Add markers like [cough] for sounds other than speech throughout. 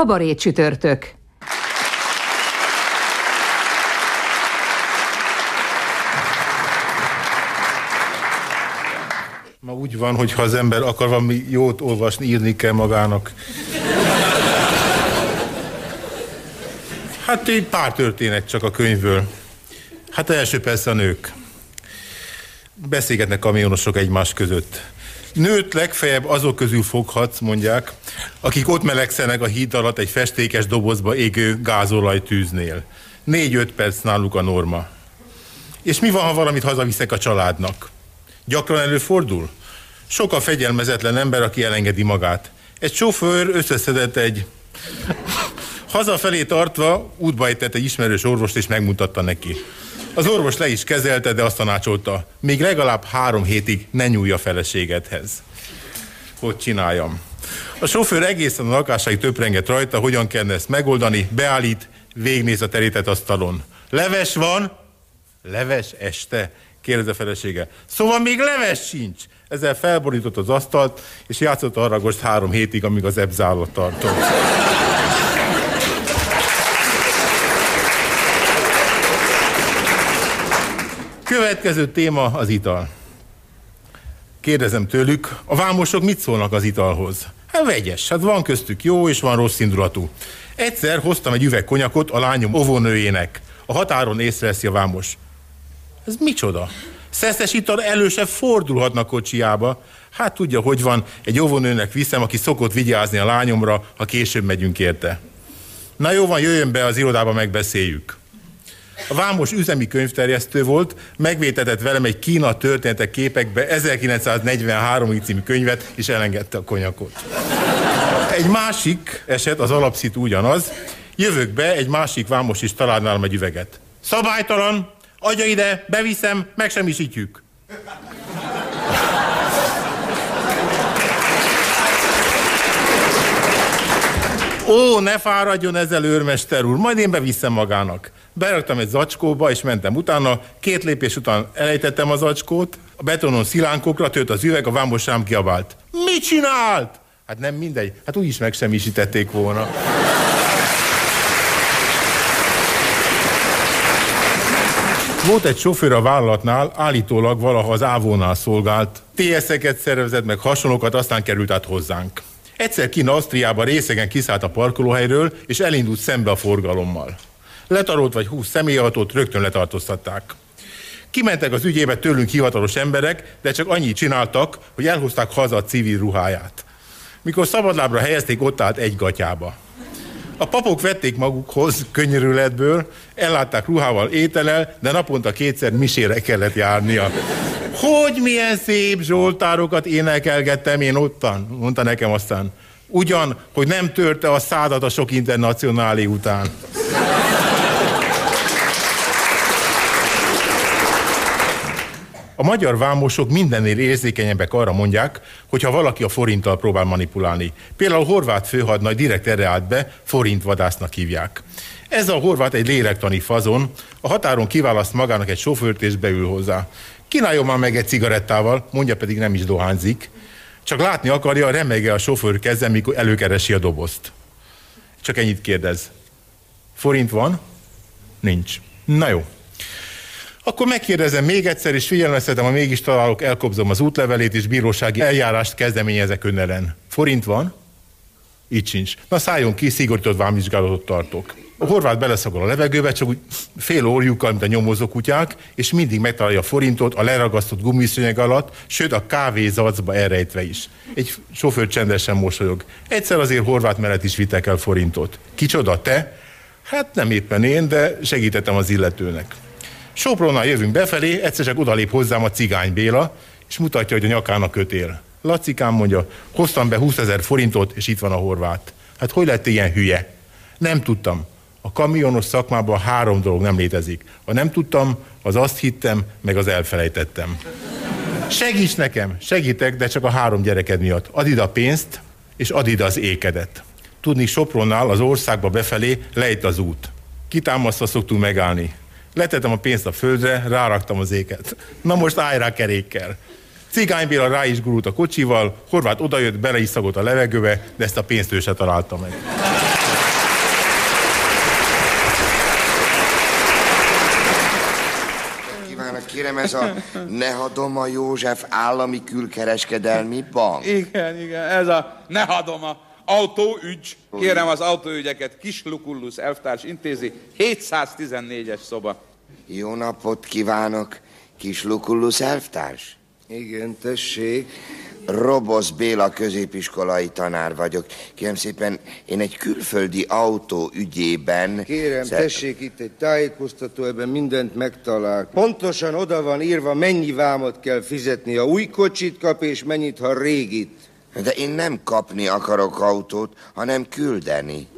Kabaré csütörtök. Ma úgy van, hogy ha az ember akar valami jót olvasni, írni kell magának. Hát egy pár történet csak a könyvből. Hát első persze a nők. Beszélgetnek kamionosok egymás között. Nőt legfeljebb azok közül foghatsz, mondják, akik ott melegszenek a híd alatt egy festékes dobozba égő gázolajtűznél. Négy-öt perc náluk a norma. És mi van, ha valamit hazaviszek a családnak? Gyakran előfordul? Sok a fegyelmezetlen ember, aki elengedi magát. Egy sofőr összeszedett egy... Hazafelé tartva útba ejtett egy ismerős orvost, és megmutatta neki. Az orvos le is kezelte, de azt tanácsolta, még legalább három hétig ne nyúlja a feleségedhez. Hogy csináljam? A sofőr egészen a lakásáig töprengett rajta, hogyan kellene ezt megoldani, beállít, végnéz a terített asztalon. Leves van? Leves este? kérdez a felesége. Szóval még leves sincs. Ezzel felborított az asztalt, és játszott a haragost három hétig, amíg az ebzállott tartott. Következő téma az ital. Kérdezem tőlük, a vámosok mit szólnak az italhoz? Hát vegyes, hát van köztük jó és van rossz indulatú. Egyszer hoztam egy üveg konyakot a lányom ovónőjének. A határon észreveszi a vámos. Ez micsoda? Szeszes ital elő se fordulhatnak kocsiába. Hát tudja, hogy van, egy óvónőnek viszem, aki szokott vigyázni a lányomra, ha később megyünk érte. Na jó van, jöjjön be az irodába, megbeszéljük. A Vámos üzemi könyvterjesztő volt, megvétetett velem egy Kína történetek képekbe 1943 című könyvet, és elengedte a konyakot. Egy másik eset, az alapszitu ugyanaz, jövök be, egy másik vámos is talál nálam egy üveget. Szabálytalan, adja ide, beviszem, megsemmisítjük. Ó, ne fáradjon ezzel, őrmester úr, majd én beviszem magának. Beraktam egy zacskóba, és mentem utána. Két lépés után elejtettem az zacskót, a betonon szilánkokra tört az üveg, a vámos rám kiabált. Mit csinált? Hát nem mindegy, hát úgyis megsemmisítették volna. Volt egy sofőr a vállalatnál, állítólag valaha az ávónál szolgált. TS-eket szervezett meg hasonlókat, aztán került át hozzánk. Egyszer Kína Ausztriában részegen kiszállt a parkolóhelyről, és elindult szembe a forgalommal. Letarolt vagy húsz személyautót rögtön letartóztatták. Kimentek az ügyébe tőlünk hivatalos emberek, de csak annyit csináltak, hogy elhozták haza a civil ruháját. Mikor szabadlábra helyezték, ott állt egy gatyába. A papok vették magukhoz könyörületből, ellátták ruhával, ételel, de naponta kétszer misére kellett járnia. Hogy milyen szép zsoltárokat énekelgettem én ottan, mondta nekem aztán. Ugyan, hogy nem törte a szádat a sok internacionáli után. A magyar vámosok mindennél érzékenyebbek arra mondják, hogy ha valaki a forinttal próbál manipulálni. Például a horvát főhadnagy direkt erre állt be, forintvadásznak hívják. Ez a horvát egy lélektani fazon, a határon kiválaszt magának egy sofőrt és beül hozzá. Kínáljon már meg egy cigarettával, mondja pedig nem is dohányzik. Csak látni akarja, remege a sofőr keze, mikor előkeresi a dobozt. Csak ennyit kérdez. Forint van? Nincs. Na jó. Akkor megkérdezem még egyszer, és figyelmeztetem, ha mégis találok, elkobzom az útlevelét, és bírósági eljárást kezdeményezek ön ellen. Forint van? Így sincs. Na szálljon ki, szigorított vámvizsgálatot tartok. A horvát beleszagol a levegőbe, csak úgy fél óriukkal, mint a nyomozó kutyák, és mindig megtalálja a forintot a leragasztott gumiszönyeg alatt, sőt a kávézacba elrejtve is. Egy sofőr csendesen mosolyog. Egyszer azért horvát mellett is vitek el forintot. Kicsoda, te? Hát nem éppen én, de segítettem az illetőnek. Sopronnal jövünk befelé, egyszer csak odalép hozzám a cigány Béla, és mutatja, hogy a nyakának kötél. Lacikám mondja, hoztam be 20 ezer forintot, és itt van a horvát. Hát hogy lett ilyen hülye? Nem tudtam. A kamionos szakmában három dolog nem létezik. Ha nem tudtam, az azt hittem, meg az elfelejtettem. Segíts nekem, segítek, de csak a három gyereked miatt. Add ide a pénzt, és add ide az ékedet. Tudni Sopronnál az országba befelé lejt az út. Kitámasztva szoktunk megállni. Letettem a pénzt a földre, ráraktam az éket. Na most állj rá kerékkel. Cigány Béla rá is gurult a kocsival, Horváth odajött, bele is szagolt a levegőbe, de ezt a pénzt ő se találta meg. Kívánok, kérem, ez a Nehadoma József állami külkereskedelmi bank. Igen, igen, ez a Nehadoma autóügy. Kérem az autóügyeket Kis Lukullus elvtárs intézi, 714-es szoba. Jó napot kívánok, kis Lukullus elvtárs. Igen, tessék. Robosz Béla középiskolai tanár vagyok. Kérem szépen, én egy külföldi autó ügyében... Kérem, Szer- tessék itt egy tájékoztató, ebben mindent megtalál. Pontosan oda van írva, mennyi vámot kell fizetni, ha új kocsit kap, és mennyit, ha régit. De én nem kapni akarok autót, hanem küldeni.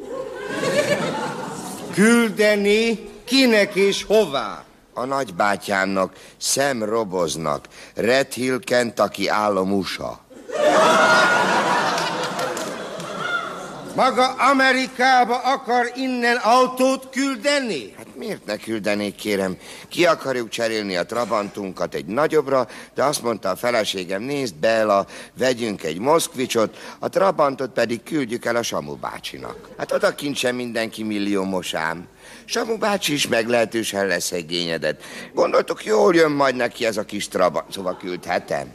Küldeni kinek és hová? A nagybátyámnak, Sam Roboznak, Red Hill, Kentucky állam USA. Maga Amerikába akar innen autót küldeni? Miért ne küldenék, kérem? Ki akarjuk cserélni a Trabantunkat egy nagyobbra, de azt mondta a feleségem, nézd Bella, vegyünk egy Moszkvicsot, a Trabantot pedig küldjük el a Samu bácsinak. Hát odakint sem mindenki milliómos ám. Samu bácsi is meglehetősen leszegényedett. Gondoltok, jól jön majd neki ez a kis Trabant, szóval küldhetem.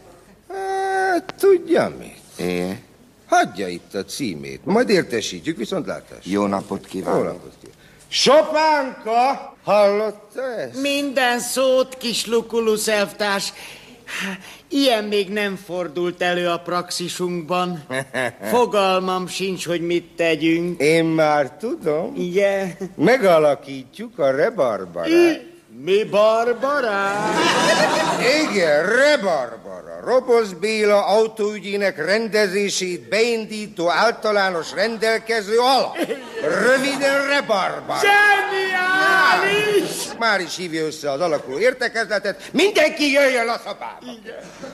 Hát, tudja mit? É, Hagyja itt a címét. Majd értesítjük, viszontlátás. jó napot Jó kívánok. napot kívánok. Sopánka! Hallotta ezt? Minden szót, kis Lukulus elvtárs. Ilyen még nem fordult elő a praxisunkban. [laughs] Fogalmam sincs, hogy mit tegyünk. Én már tudom. Igen. Megalakítjuk a rebarbarát. Mi barbará? Igen, rebarbara. Robosz Béla autóügyének rendezését beindító általános rendelkező alap. Röviden rebarbara. Zseniális! Már is hívja össze az alakuló értekezletet. Mindenki jöjjön a szobába.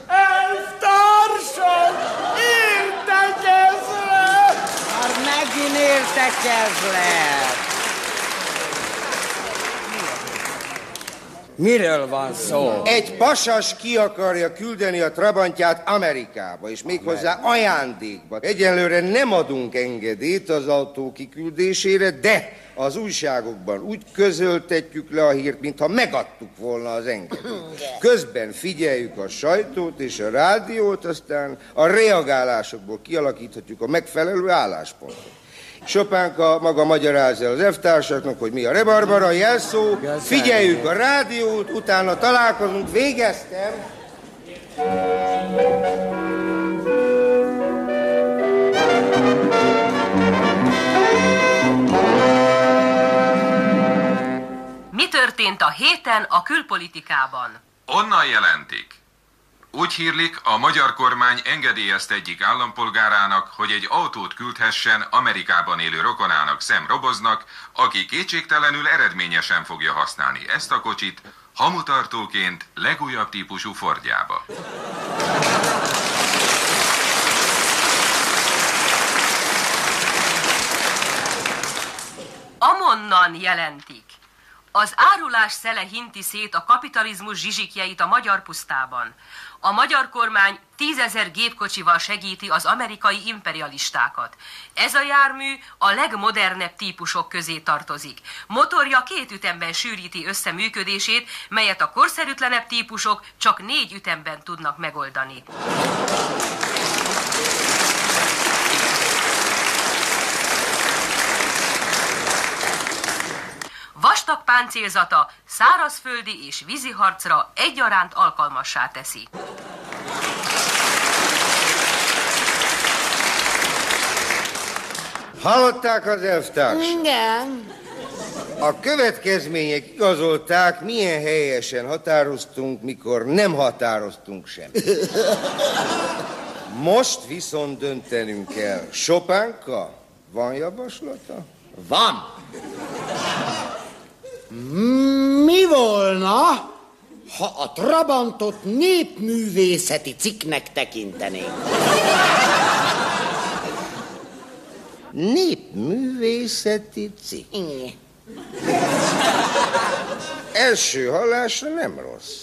Elvtársam! Értekezlet! Már megint értekezlet! Miről van szó? Egy pasas ki akarja küldeni a Trabantját Amerikába, és méghozzá ajándékba. Egyelőre nem adunk engedélyt az autó kiküldésére, de az újságokban úgy közöltetjük le a hírt, mintha megadtuk volna az engedélyt. Közben figyeljük a sajtót és a rádiót, aztán a reagálásokból kialakíthatjuk a megfelelő álláspontot. Sopánka maga magyarázza az F-társaknak, hogy mi a rebarbara, jelszó, figyeljük a rádiót, utána találkozunk, végeztem. Mi történt a héten a külpolitikában? Onnan jelentik. Úgy hírlik, a magyar kormány engedélyezte egyik állampolgárának, hogy egy autót küldhessen Amerikában élő rokonának Sam Roboznak, aki kétségtelenül eredményesen fogja használni ezt a kocsit, hamutartóként legújabb típusú Fordjába. Amonnan jelentik. Az árulás szele hinti szét a kapitalizmus zsizsikjeit a magyar pusztában. A magyar kormány tízezer gépkocsival segíti az amerikai imperialistákat. Ez a jármű a legmodernebb típusok közé tartozik. Motorja két ütemben sűríti össze működését, melyet a korszerűtlenebb típusok csak négy ütemben tudnak megoldani. Vastag páncélzata szárazföldi és vízi harcra egyaránt alkalmassá teszi. Hallották az elvtárs? Igen. A következmények igazolták, milyen helyesen határoztunk, mikor nem határoztunk sem. Most viszont döntenünk kell. Sopánka Van javaslata? Van. Mi volna, ha a Trabantot népművészeti cikknek tekintenénk? Népművészeti cikk. Igen. Első hallásra nem rossz.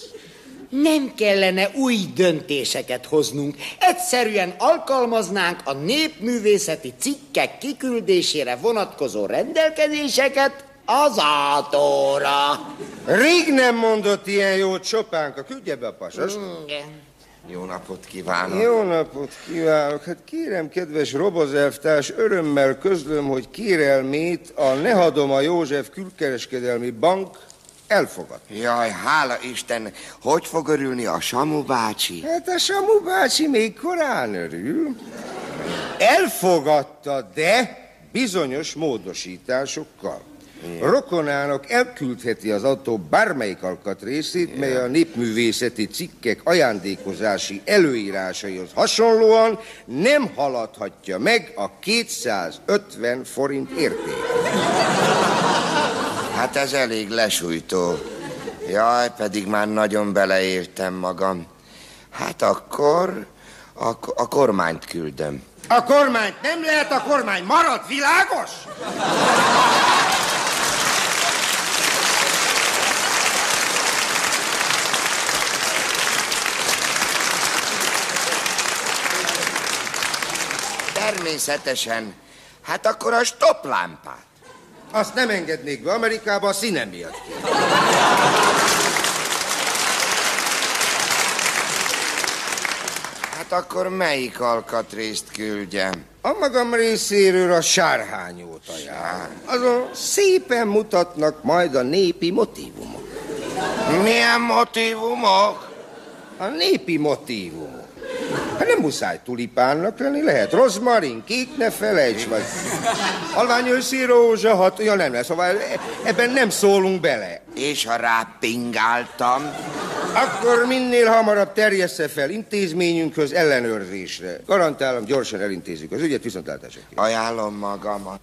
Nem kellene új döntéseket hoznunk. Egyszerűen alkalmaznánk a népművészeti cikkek kiküldésére vonatkozó rendelkezéseket az átóra. Rég nem mondott ilyen jót Sopánka. Küldje be a pasast. Igen. Jó napot kívánok. Jó napot kívánok! Hát kérem, kedves robozelvtárs, örömmel közlöm, hogy kérelmét a Nehadoma József külkereskedelmi bank elfogadta. Jaj, hála Isten, hogy fog örülni a Samu bácsi? Hát a Samu bácsi még korán örül. Elfogadta, de bizonyos módosításokkal. Rokonának elküldheti az autó bármelyik alkatrészét, mely a népművészeti cikkek ajándékozási előírásaihoz hasonlóan nem haladhatja meg a 250 forint érték. Hát ez elég lesújtó. Jaj, pedig már nagyon beleértem magam. Hát akkor a, a kormányt küldöm. A kormányt nem lehet, a kormány marad, világos? Természetesen. Hát akkor a stoplámpát. Azt nem engednék be Amerikába a színe miatt. Hát akkor melyik alkatrészt küldjem? A magam részéről a sárhányót ajánlom. Azon szépen mutatnak majd a népi motivumok. Milyen motivumok? A népi motivumok. Hát nem muszáj tulipánnak lenni, lehet rozmarin, kék, ne felejts, vagy alványőszi rózsa, hat, ja nem lesz, szóval ebben nem szólunk bele. És ha rápingáltam? Akkor minél hamarabb terjessze fel intézményünkhöz ellenőrzésre. Garantálom, gyorsan elintézzük az ügyet, viszontlátásra. Ajánlom magamat.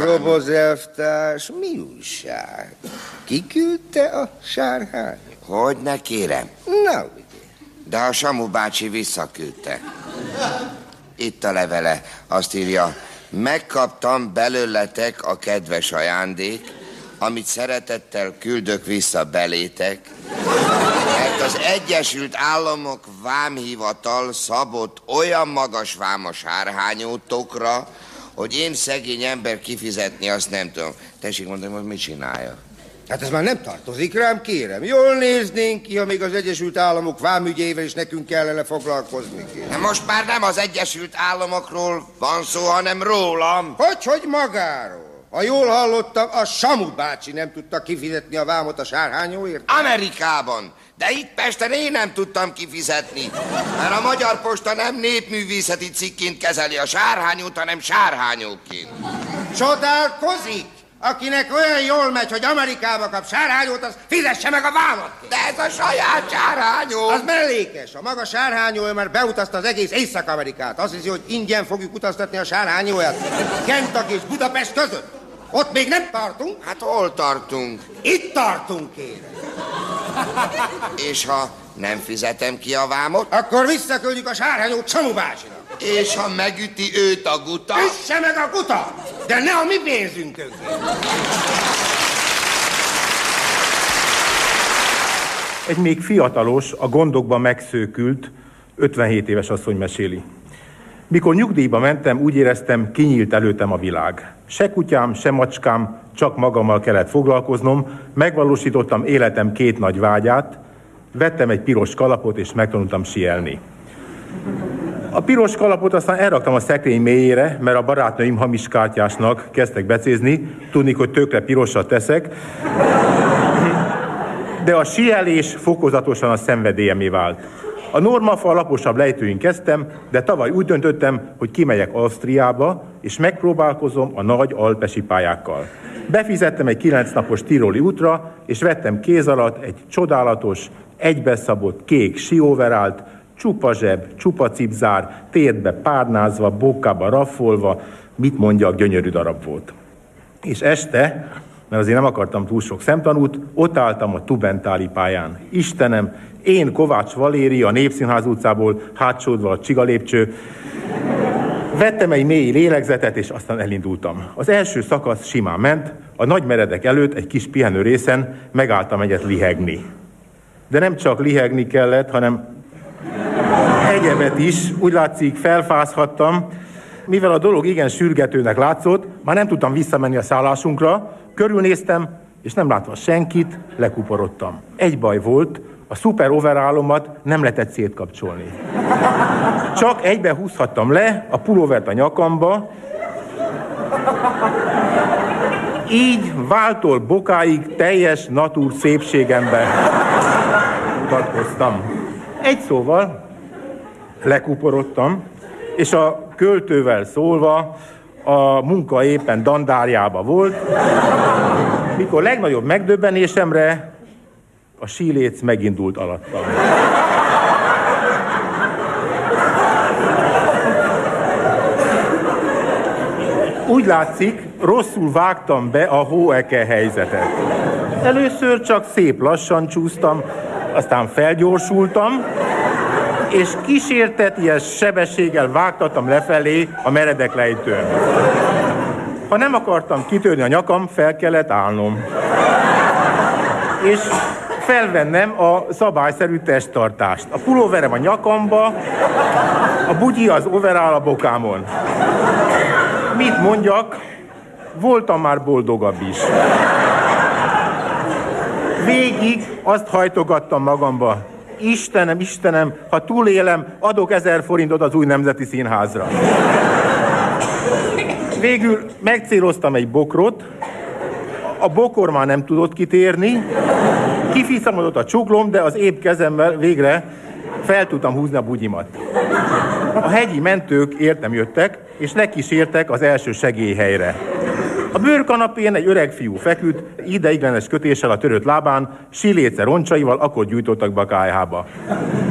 Robozelvtárs, mi újság? Ki küldte a sárhány? Hogy ne kérem? Na, ugye. De a Samu bácsi visszaküldte. Itt a levele, azt írja, megkaptam belőletek a kedves ajándék, amit szeretettel küldök vissza belétek, mert az Egyesült Államok vámhivatal szabott olyan magas vám a sárhányótokra, hogy én szegény ember kifizetni azt nem tudom. Tessék mondani, hogy mit csinálja? Hát ez már nem tartozik rám, kérem. Jól néznénk ki, ha még az Egyesült Államok vámügyével is nekünk kellene foglalkozni. Kérem. Most már nem az Egyesült Államokról van szó, hanem rólam. Hogy, hogy magáról? Ha jól hallottam, a Samu bácsi nem tudta kifizetni a vámot a sárhányóért? Amerikában. De itt Pesten én nem tudtam kifizetni, mert a Magyar Posta nem népművészeti cikként kezeli a sárhányót, hanem sárhányóként. Csodálkozik? Akinek olyan jól megy, hogy Amerikába kap sárhányót, az fizesse meg a vámot. De ez a saját sárhányó. Az mellékes. A maga sárhányó ő már beutazta az egész Észak-Amerikát. Azt hiszi, hogy ingyen fogjuk utaztatni a sárhányóját. Kentucky és Budapest között. Ott még nem tartunk. Hát hol tartunk? Itt tartunk, kérem. És ha nem fizetem ki a vámot? Akkor visszaküldjük a sárhányót Samu. És ha megüti őt a guta? Üsse meg a guta! De ne a mi pénzünkön. Egy még fiatalos, a gondokban megszőkült, 57 éves asszony meséli. Mikor nyugdíjba mentem, úgy éreztem, kinyílt előttem a világ. Se kutyám, se macskám, csak magammal kellett foglalkoznom, megvalósítottam életem két nagy vágyát, vettem egy piros kalapot, és megtanultam sielni. A piros kalapot aztán elraktam a szekrény mélyére, mert a barátnőim hamis kártyásnak kezdtek becézni, tudni, hogy tökre pirosat teszek. De a sielés fokozatosan a szenvedélyemé vált. A normafa alaposabb lejtőin kezdtem, de tavaly úgy döntöttem, hogy kimegyek Ausztriába, és megpróbálkozom a nagy alpesi pályákkal. Befizettem egy kilenc napos tiroli útra, és vettem kéz alatt egy csodálatos, egybeszabott kék sióverált, Csupa zseb, csupa cipzár, térdbe párnázva, bokába raffolva, mit mondja, gyönyörű darab volt. És este, mert azért nem akartam túl sok szemtanút, ott álltam a Tubentáli pályán. Istenem, én Kovács Valéri, a Népszínház utcából hátsódva a csiga lépcső, Vettem egy mély lélegzetet, és aztán elindultam. Az első szakasz simán ment, a nagy meredek előtt egy kis pihenő részen megálltam egyet lihegni. De nem csak lihegni kellett, hanem egyebet is. Úgy látszik, felfázhattam. Mivel a dolog igen sürgetőnek látszott, már nem tudtam visszamenni a szállásunkra, körülnéztem, és nem látva senkit, lekuporodtam. Egy baj volt, a szuper overállomat nem lehetett szétkapcsolni. Csak egybe húzhattam le a pulóvert a nyakamba, így váltól bokáig teljes natúr szépségembe mutatkoztam. Egy szóval lekuporodtam, és a költővel szólva a munka éppen dandárjába volt, mikor legnagyobb megdöbbenésemre a síléc megindult alattam. Úgy látszik, rosszul vágtam be a hóeke helyzetet. Először csak szép lassan csúsztam, aztán felgyorsultam, és kísérteties sebességgel vágtattam lefelé a meredek lejtőn. Ha nem akartam kitörni a nyakam, fel kellett állnom. És felvennem a szabályszerű testtartást. A pulóverem a nyakamba, a bugyi az overál a bokámon. Mit mondjak? Voltam már boldogabb is. Végig azt hajtogattam magamba. Istenem, Istenem, ha túlélem, adok ezer forintot az új nemzeti színházra. Végül megcéloztam egy bokrot, a bokor már nem tudott kitérni, kifiszamodott a csuklom, de az épp kezemmel végre fel tudtam húzni a bugyimat. A hegyi mentők értem jöttek, és lekísértek az első segélyhelyre. A bőrkanapén egy öreg fiú feküdt, ideiglenes kötéssel a törött lábán, siléce roncsaival, akkor gyújtottak be a kájhába.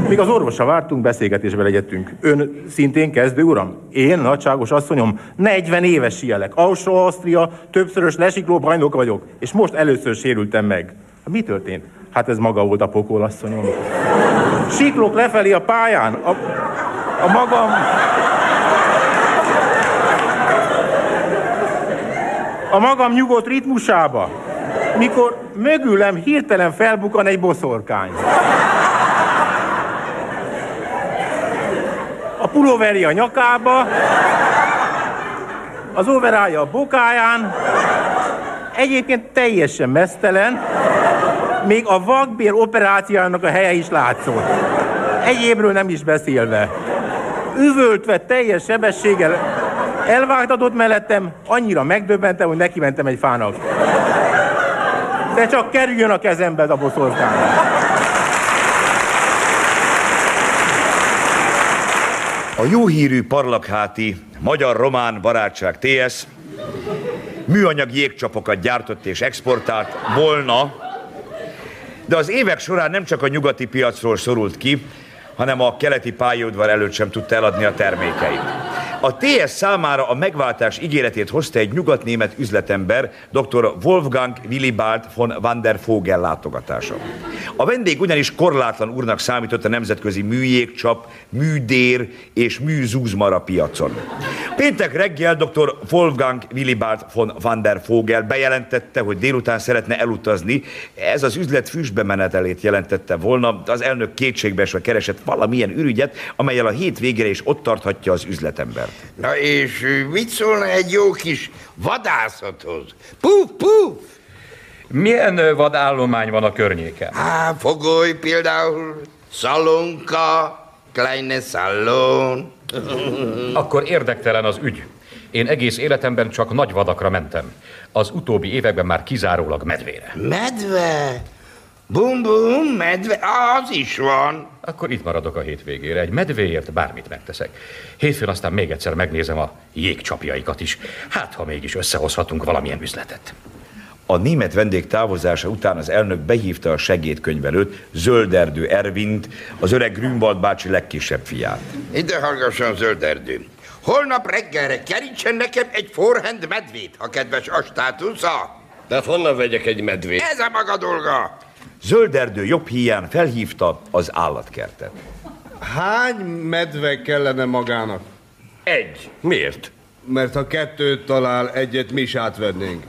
Míg az orvosra vártunk, beszélgetésbe legyettünk. Ön szintén kezdő, uram? Én, nagyságos asszonyom, 40 éves sielek. Austria, többszörös lesikló bajnok vagyok, és most először sérültem meg. Mi történt? Hát ez maga volt a pokolasszonyom. Siklok lefelé a pályán, a, a magam... A magam nyugodt ritmusába, mikor mögülem hirtelen felbukan egy boszorkány. A pulóveri a nyakába, az overája a bokáján, egyébként teljesen mesztelen, még a vakbér operációjának a helye is látszott. Egyébről nem is beszélve. Üvöltve teljes sebességgel elvágtatott mellettem, annyira megdöbbentem, hogy neki mentem egy fának. De csak kerüljön a kezembe a boszorkány. A jó hírű parlagháti magyar-román barátság TS műanyag jégcsapokat gyártott és exportált volna, de az évek során nem csak a nyugati piacról szorult ki, hanem a keleti pályaudvar előtt sem tudta eladni a termékeit. A TS számára a megváltás ígéretét hozta egy nyugatnémet üzletember, dr. Wolfgang Willibald von van der Vogel látogatása. A vendég ugyanis korlátlan úrnak számított a nemzetközi műjégcsap, műdér és műzúzmara piacon. Péntek reggel dr. Wolfgang Willibald von van der Vogel bejelentette, hogy délután szeretne elutazni. Ez az üzlet füstbe menetelét jelentette volna. Az elnök kétségbeesve keresett valamilyen ürügyet, amelyel a hét végére is ott tarthatja az üzletember. Na és mit szólna egy jó kis vadászathoz? Puf, puf! Milyen vadállomány van a környéken? Há, fogoly például, szalonka, kleine szallon. Akkor érdektelen az ügy. Én egész életemben csak nagy vadakra mentem. Az utóbbi években már kizárólag medvére. Medve? Bum, bum, medve, az is van. Akkor itt maradok a hétvégére. Egy medvéért bármit megteszek. Hétfőn aztán még egyszer megnézem a jégcsapjaikat is. Hát, ha mégis összehozhatunk valamilyen üzletet. A német vendég távozása után az elnök behívta a segédkönyvelőt, Zölderdő Ervint, az öreg Grünwald bácsi legkisebb fiát. Ide hallgasson, Zölderdő. Holnap reggelre kerítsen nekem egy forehand medvét, ha kedves a státusza. De honnan vegyek egy medvét? Ez a maga dolga. Zölderdő jobb híján felhívta az állatkertet. Hány medve kellene magának? Egy. Miért? Mert ha kettőt talál, egyet mi is átvennénk.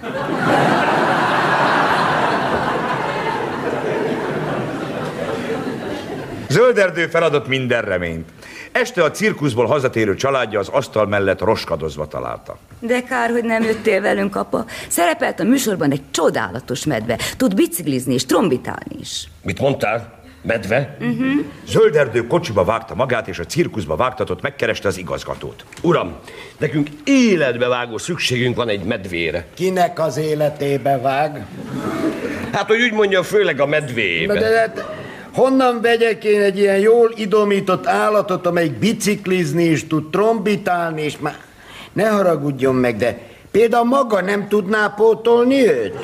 Zölderdő feladott minden reményt. Este a cirkuszból hazatérő családja az asztal mellett roskadozva találta. De kár, hogy nem jöttél velünk, apa. Szerepelt a műsorban egy csodálatos medve. Tud biciklizni és trombitálni is. Mit mondtál? Medve? Uh-huh. Zölderdő kocsiba vágta magát, és a cirkuszba vágtatott megkereste az igazgatót. Uram, nekünk életbe vágó szükségünk van egy medvére. Kinek az életébe vág? Hát, hogy úgy mondja, főleg a medvébe. De, de, de, honnan vegyek én egy ilyen jól idomított állatot, amelyik biciklizni is tud, trombitálni és már... Ne haragudjon meg, de például maga nem tudná pótolni őt?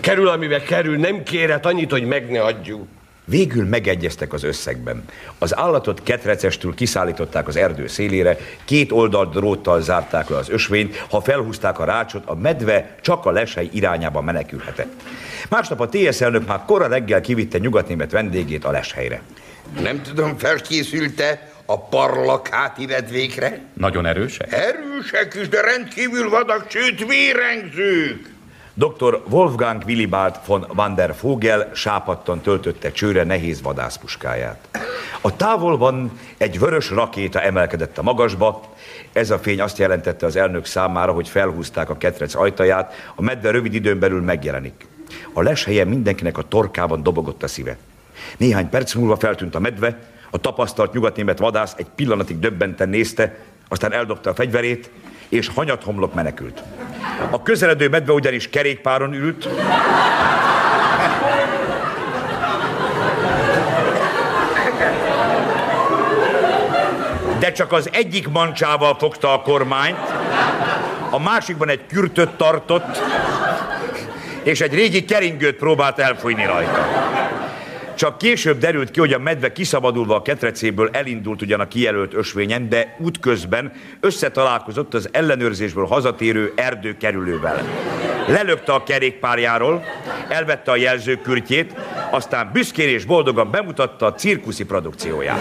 Kerül, amibe kerül, nem kérhet annyit, hogy meg ne adjuk. Végül megegyeztek az összegben. Az állatot ketrecestül kiszállították az erdő szélére, két oldalt dróttal zárták le az ösvényt, ha felhúzták a rácsot, a medve csak a lesei irányába menekülhetett. Másnap a TSZ elnök már kora reggel kivitte nyugatnémet vendégét a leshelyre. Nem tudom, felkészülte a parlakháti medvékre? Nagyon erősek? Erősek is, de rendkívül vadak, sőt vérengzők. Dr. Wolfgang Willibald von van der Vogel sápadtan töltötte csőre nehéz vadászpuskáját. A távolban egy vörös rakéta emelkedett a magasba, ez a fény azt jelentette az elnök számára, hogy felhúzták a ketrec ajtaját, a medve rövid időn belül megjelenik. A leshelyen mindenkinek a torkában dobogott a szíve. Néhány perc múlva feltűnt a medve, a tapasztalt nyugatnémet vadász egy pillanatig döbbenten nézte, aztán eldobta a fegyverét, és hanyathomlok menekült. A közeledő medve ugyanis kerékpáron ült, de csak az egyik mancsával fogta a kormányt, a másikban egy kürtöt tartott, és egy régi keringőt próbált elfújni rajta. Csak később derült ki, hogy a medve kiszabadulva a ketrecéből elindult ugyan a kijelölt ösvényen, de útközben összetalálkozott az ellenőrzésből hazatérő erdőkerülővel. Lelökte a kerékpárjáról, elvette a jelzőkürtjét, aztán büszkén és boldogan bemutatta a cirkuszi produkcióját.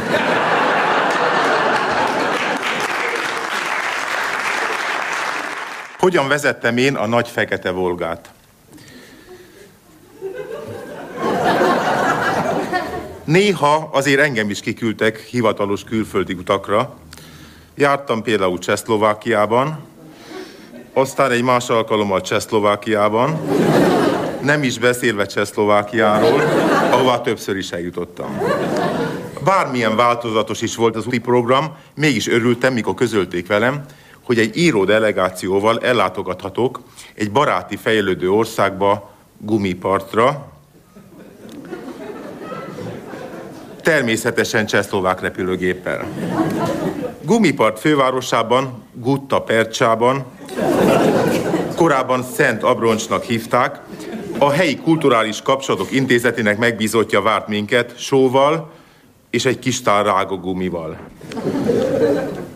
Hogyan vezettem én a nagy fekete volgát? Néha azért engem is kiküldtek hivatalos külföldi utakra. Jártam például Csehszlovákiában, aztán egy más alkalommal Csehszlovákiában, nem is beszélve Csehszlovákiáról, ahová többször is eljutottam. Bármilyen változatos is volt az úti program, mégis örültem, mikor közölték velem, hogy egy író delegációval ellátogathatok egy baráti fejlődő országba, gumipartra, természetesen csehszlovák repülőgéppel. Gumipart fővárosában, Gutta Percsában, korábban Szent Abroncsnak hívták, a helyi kulturális kapcsolatok intézetének megbízottja várt minket sóval és egy kis tál rágogumival.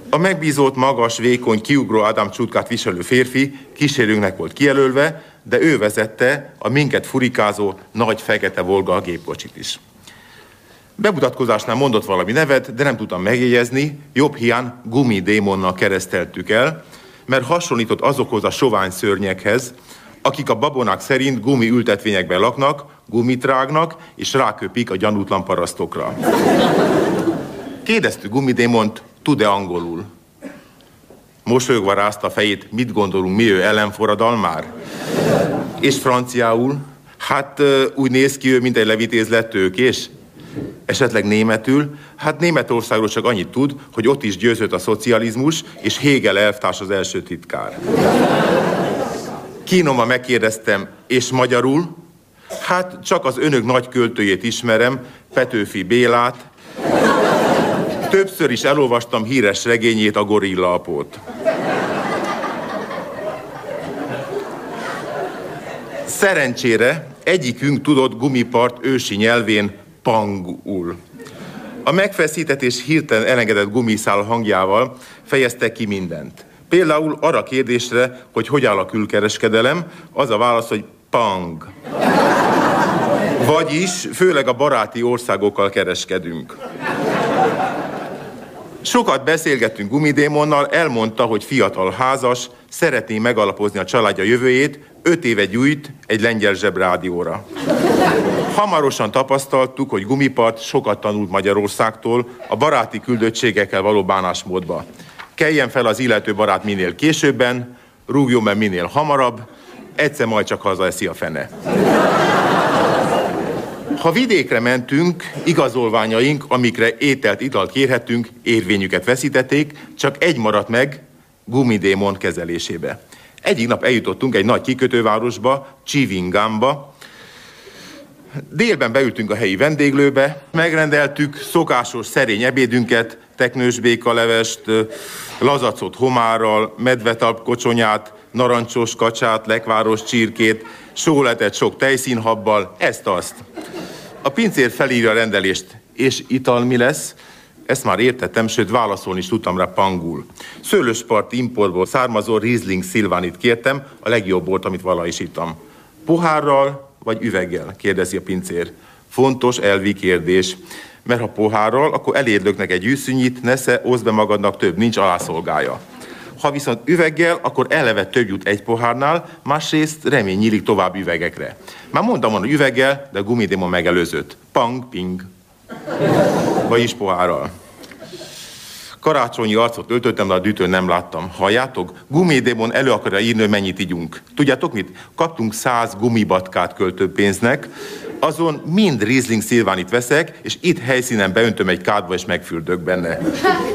A megbízott magas, vékony, kiugró Ádám csutkát viselő férfi kísérőnknek volt kijelölve, de ő vezette a minket furikázó nagy fekete Volga gépkocsit is. Bemutatkozásnál mondott valami nevet, de nem tudtam megjegyezni, jobb hián gumi démonnal kereszteltük el, mert hasonlított azokhoz a sovány szörnyekhez, akik a babonák szerint gumi ültetvényekben laknak, gumit rágnak, és ráköpik a gyanútlan parasztokra. Kérdeztük gumidémont, tud-e angolul? Mosolyogva rázta a fejét, mit gondolunk, mi ő ellenforradalmár? És franciául? Hát úgy néz ki ő, mint egy levitézlet tőkés. Esetleg németül? Hát Németországról csak annyit tud, hogy ott is győzött a szocializmus, és Hegel elvtárs az első titkár. Kínomban megkérdeztem, és magyarul? Hát csak az önök nagy költőjét ismerem, Petőfi Bélát. Többször is elolvastam híres regényét, a gorillapót. Szerencsére egyikünk tudott gumipart ősi nyelvén pangul. A megfeszített és hirtelen elengedett gumiszál hangjával fejezte ki mindent. Például arra kérdésre, hogy hogy áll a külkereskedelem, az a válasz, hogy pang. Vagyis főleg a baráti országokkal kereskedünk. Sokat beszélgettünk Gumidémonnal, elmondta, hogy fiatal házas, szeretné megalapozni a családja jövőjét, öt éve gyújt egy lengyel zsebrádióra. Hamarosan tapasztaltuk, hogy Gumipart sokat tanult Magyarországtól a baráti küldöttségekkel való bánásmódba. Keljen fel az illető barát minél későbben, rúgjon be minél hamarabb, egyszer majd csak hazaeszi a fene. Ha vidékre mentünk, igazolványaink, amikre ételt, italt kérhetünk, érvényüket veszítették, csak egy maradt meg gumidémon kezelésébe. Egyik nap eljutottunk egy nagy kikötővárosba, Csivingamba. Délben beültünk a helyi vendéglőbe, megrendeltük szokásos szerény ebédünket, teknős békalevest, lazacot homárral, medvetalp kocsonyát, narancsos kacsát, lekváros csirkét, sóletet sok tejszínhabbal, ezt-azt. A pincér felírja a rendelést, és ital mi lesz? Ezt már értettem, sőt válaszolni is tudtam rá pangul. Szőlőspart importból származó Riesling Szilvánit kértem, a legjobb volt, amit vala is ittam. Pohárral vagy üveggel? kérdezi a pincér. Fontos elvi kérdés. Mert ha pohárral, akkor elérdlöknek egy űszűnyit, nesze, oszd be magadnak több, nincs alászolgája. Ha viszont üveggel, akkor eleve több jut egy pohárnál, másrészt remény nyílik tovább üvegekre. Már mondtam volna üveggel, de gumidémon megelőzött. Pang, ping. Vagyis pohárral. Karácsonyi arcot öltöttem, de a dütőn nem láttam. Halljátok? Gumidémon elő akarja írni, hogy mennyit ígyunk. Tudjátok mit? Kaptunk száz gumibatkát költőpénznek, azon mind Riesling Szilvánit veszek, és itt helyszínen beöntöm egy kádba, és megfürdök benne.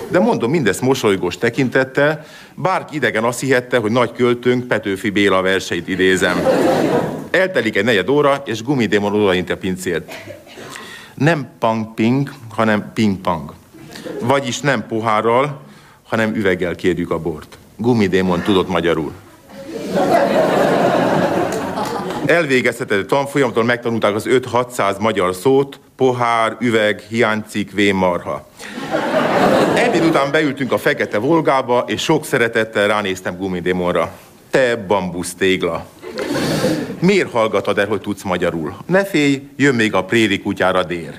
De mondom mindezt mosolygós tekintettel, bárki idegen azt hihette, hogy nagy költőnk Petőfi Béla verseit idézem. Eltelik egy negyed óra, és gumidémon odaint a pincért. Nem pang-ping, hanem ping-pang. Vagyis nem pohárral, hanem üveggel kérjük a bort. Gumidémon tudott magyarul. Elvégeztetett tanfolyamtól megtanulták az 5-600 magyar szót, pohár, üveg, hiánycik, vémarha. Ebéd után beültünk a fekete volgába, és sok szeretettel ránéztem gumidémonra. Te bambusz tégla. Miért hallgatod el, hogy tudsz magyarul? Ne félj, jön még a préri kutyára dér.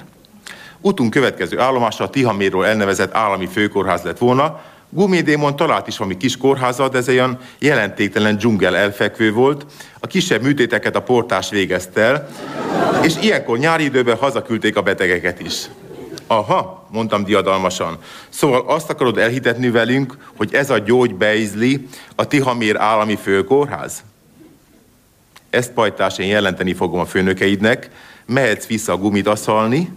Utunk következő állomása a Tihaméről elnevezett állami főkórház lett volna, Gumidémon talált is valami kis kórházat, de ez olyan jelentéktelen dzsungel elfekvő volt. A kisebb műtéteket a portás végezte el, és ilyenkor nyári időben hazaküldték a betegeket is. Aha, mondtam diadalmasan. Szóval azt akarod elhitetni velünk, hogy ez a gyógybeizli a Tihamér állami főkórház? Ezt pajtás én jelenteni fogom a főnökeidnek, mehetsz vissza a gumit aszalni,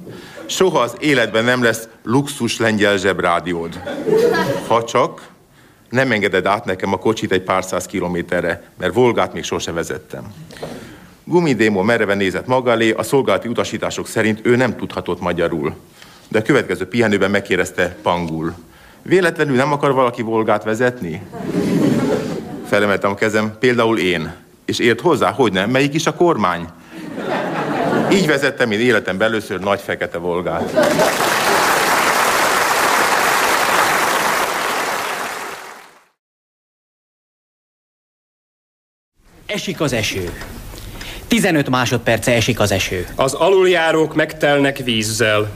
soha az életben nem lesz luxus lengyel zsebrádiód. Ha csak nem engeded át nekem a kocsit egy pár száz kilométerre, mert Volgát még sose vezettem. Gumidémo mereven nézett maga elé, a szolgálati utasítások szerint ő nem tudhatott magyarul. De a következő pihenőben megkérdezte Pangul. Véletlenül nem akar valaki Volgát vezetni? Felemeltem a kezem, például én. És ért hozzá, hogy nem, melyik is a kormány? Így vezettem én életem először nagy fekete volgát. Esik az eső. 15 másodperce esik az eső. Az aluljárók megtelnek vízzel.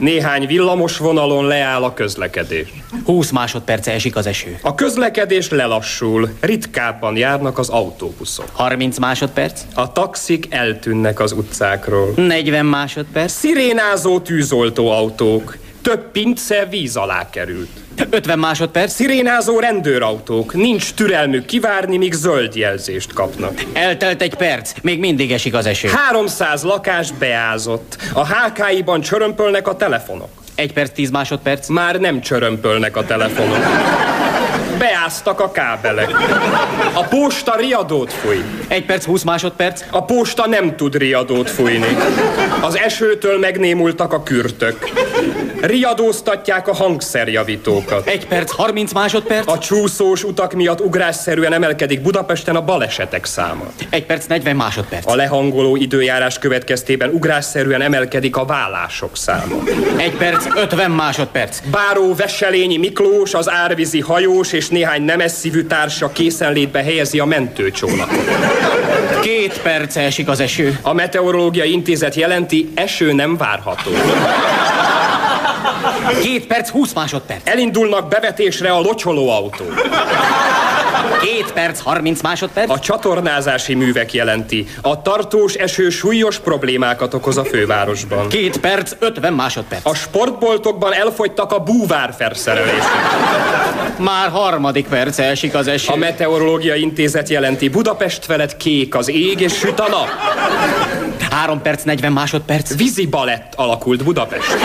Néhány villamos vonalon leáll a közlekedés. 20 másodperce esik az eső. A közlekedés lelassul, ritkábban járnak az autóbuszok. 30 másodperc. A taxik eltűnnek az utcákról. 40 másodperc. Szirénázó tűzoltó autók. Több pince víz alá került. 50 másodperc. Szirénázó rendőrautók. Nincs türelmük kivárni, míg zöld jelzést kapnak. Eltelt egy perc, még mindig esik az eső. 300 lakás beázott. A HKI-ban csörömpölnek a telefonok. Egy perc, 10 másodperc. Már nem csörömpölnek a telefonok. Beáztak a kábelek. A posta riadót fúj. Egy perc, 20 másodperc. A posta nem tud riadót fújni. Az esőtől megnémultak a kürtök. Riadóztatják a hangszerjavítókat. Egy perc, 30 másodperc. A csúszós utak miatt ugrásszerűen emelkedik Budapesten a balesetek száma. Egy perc, 40 másodperc. A lehangoló időjárás következtében ugrásszerűen emelkedik a vállások száma. Egy perc, 50 másodperc. Báró Veselényi Miklós, az árvízi hajós és néhány nemes szívű társa készenlétbe helyezi a mentőcsónakot. Két perce esik az eső. A Meteorológiai Intézet jelenti, eső nem várható. Két perc, 20 másodperc. Elindulnak bevetésre a locsoló autó. Két perc, 30 másodperc. A csatornázási művek jelenti. A tartós eső súlyos problémákat okoz a fővárosban. Két perc, 50 másodperc. A sportboltokban elfogytak a búvár felszerelések. Már harmadik perce esik az eső. A Meteorológiai Intézet jelenti. Budapest felett kék az ég és süt a nap. Három perc, 40 másodperc. Vízi balett alakult Budapest.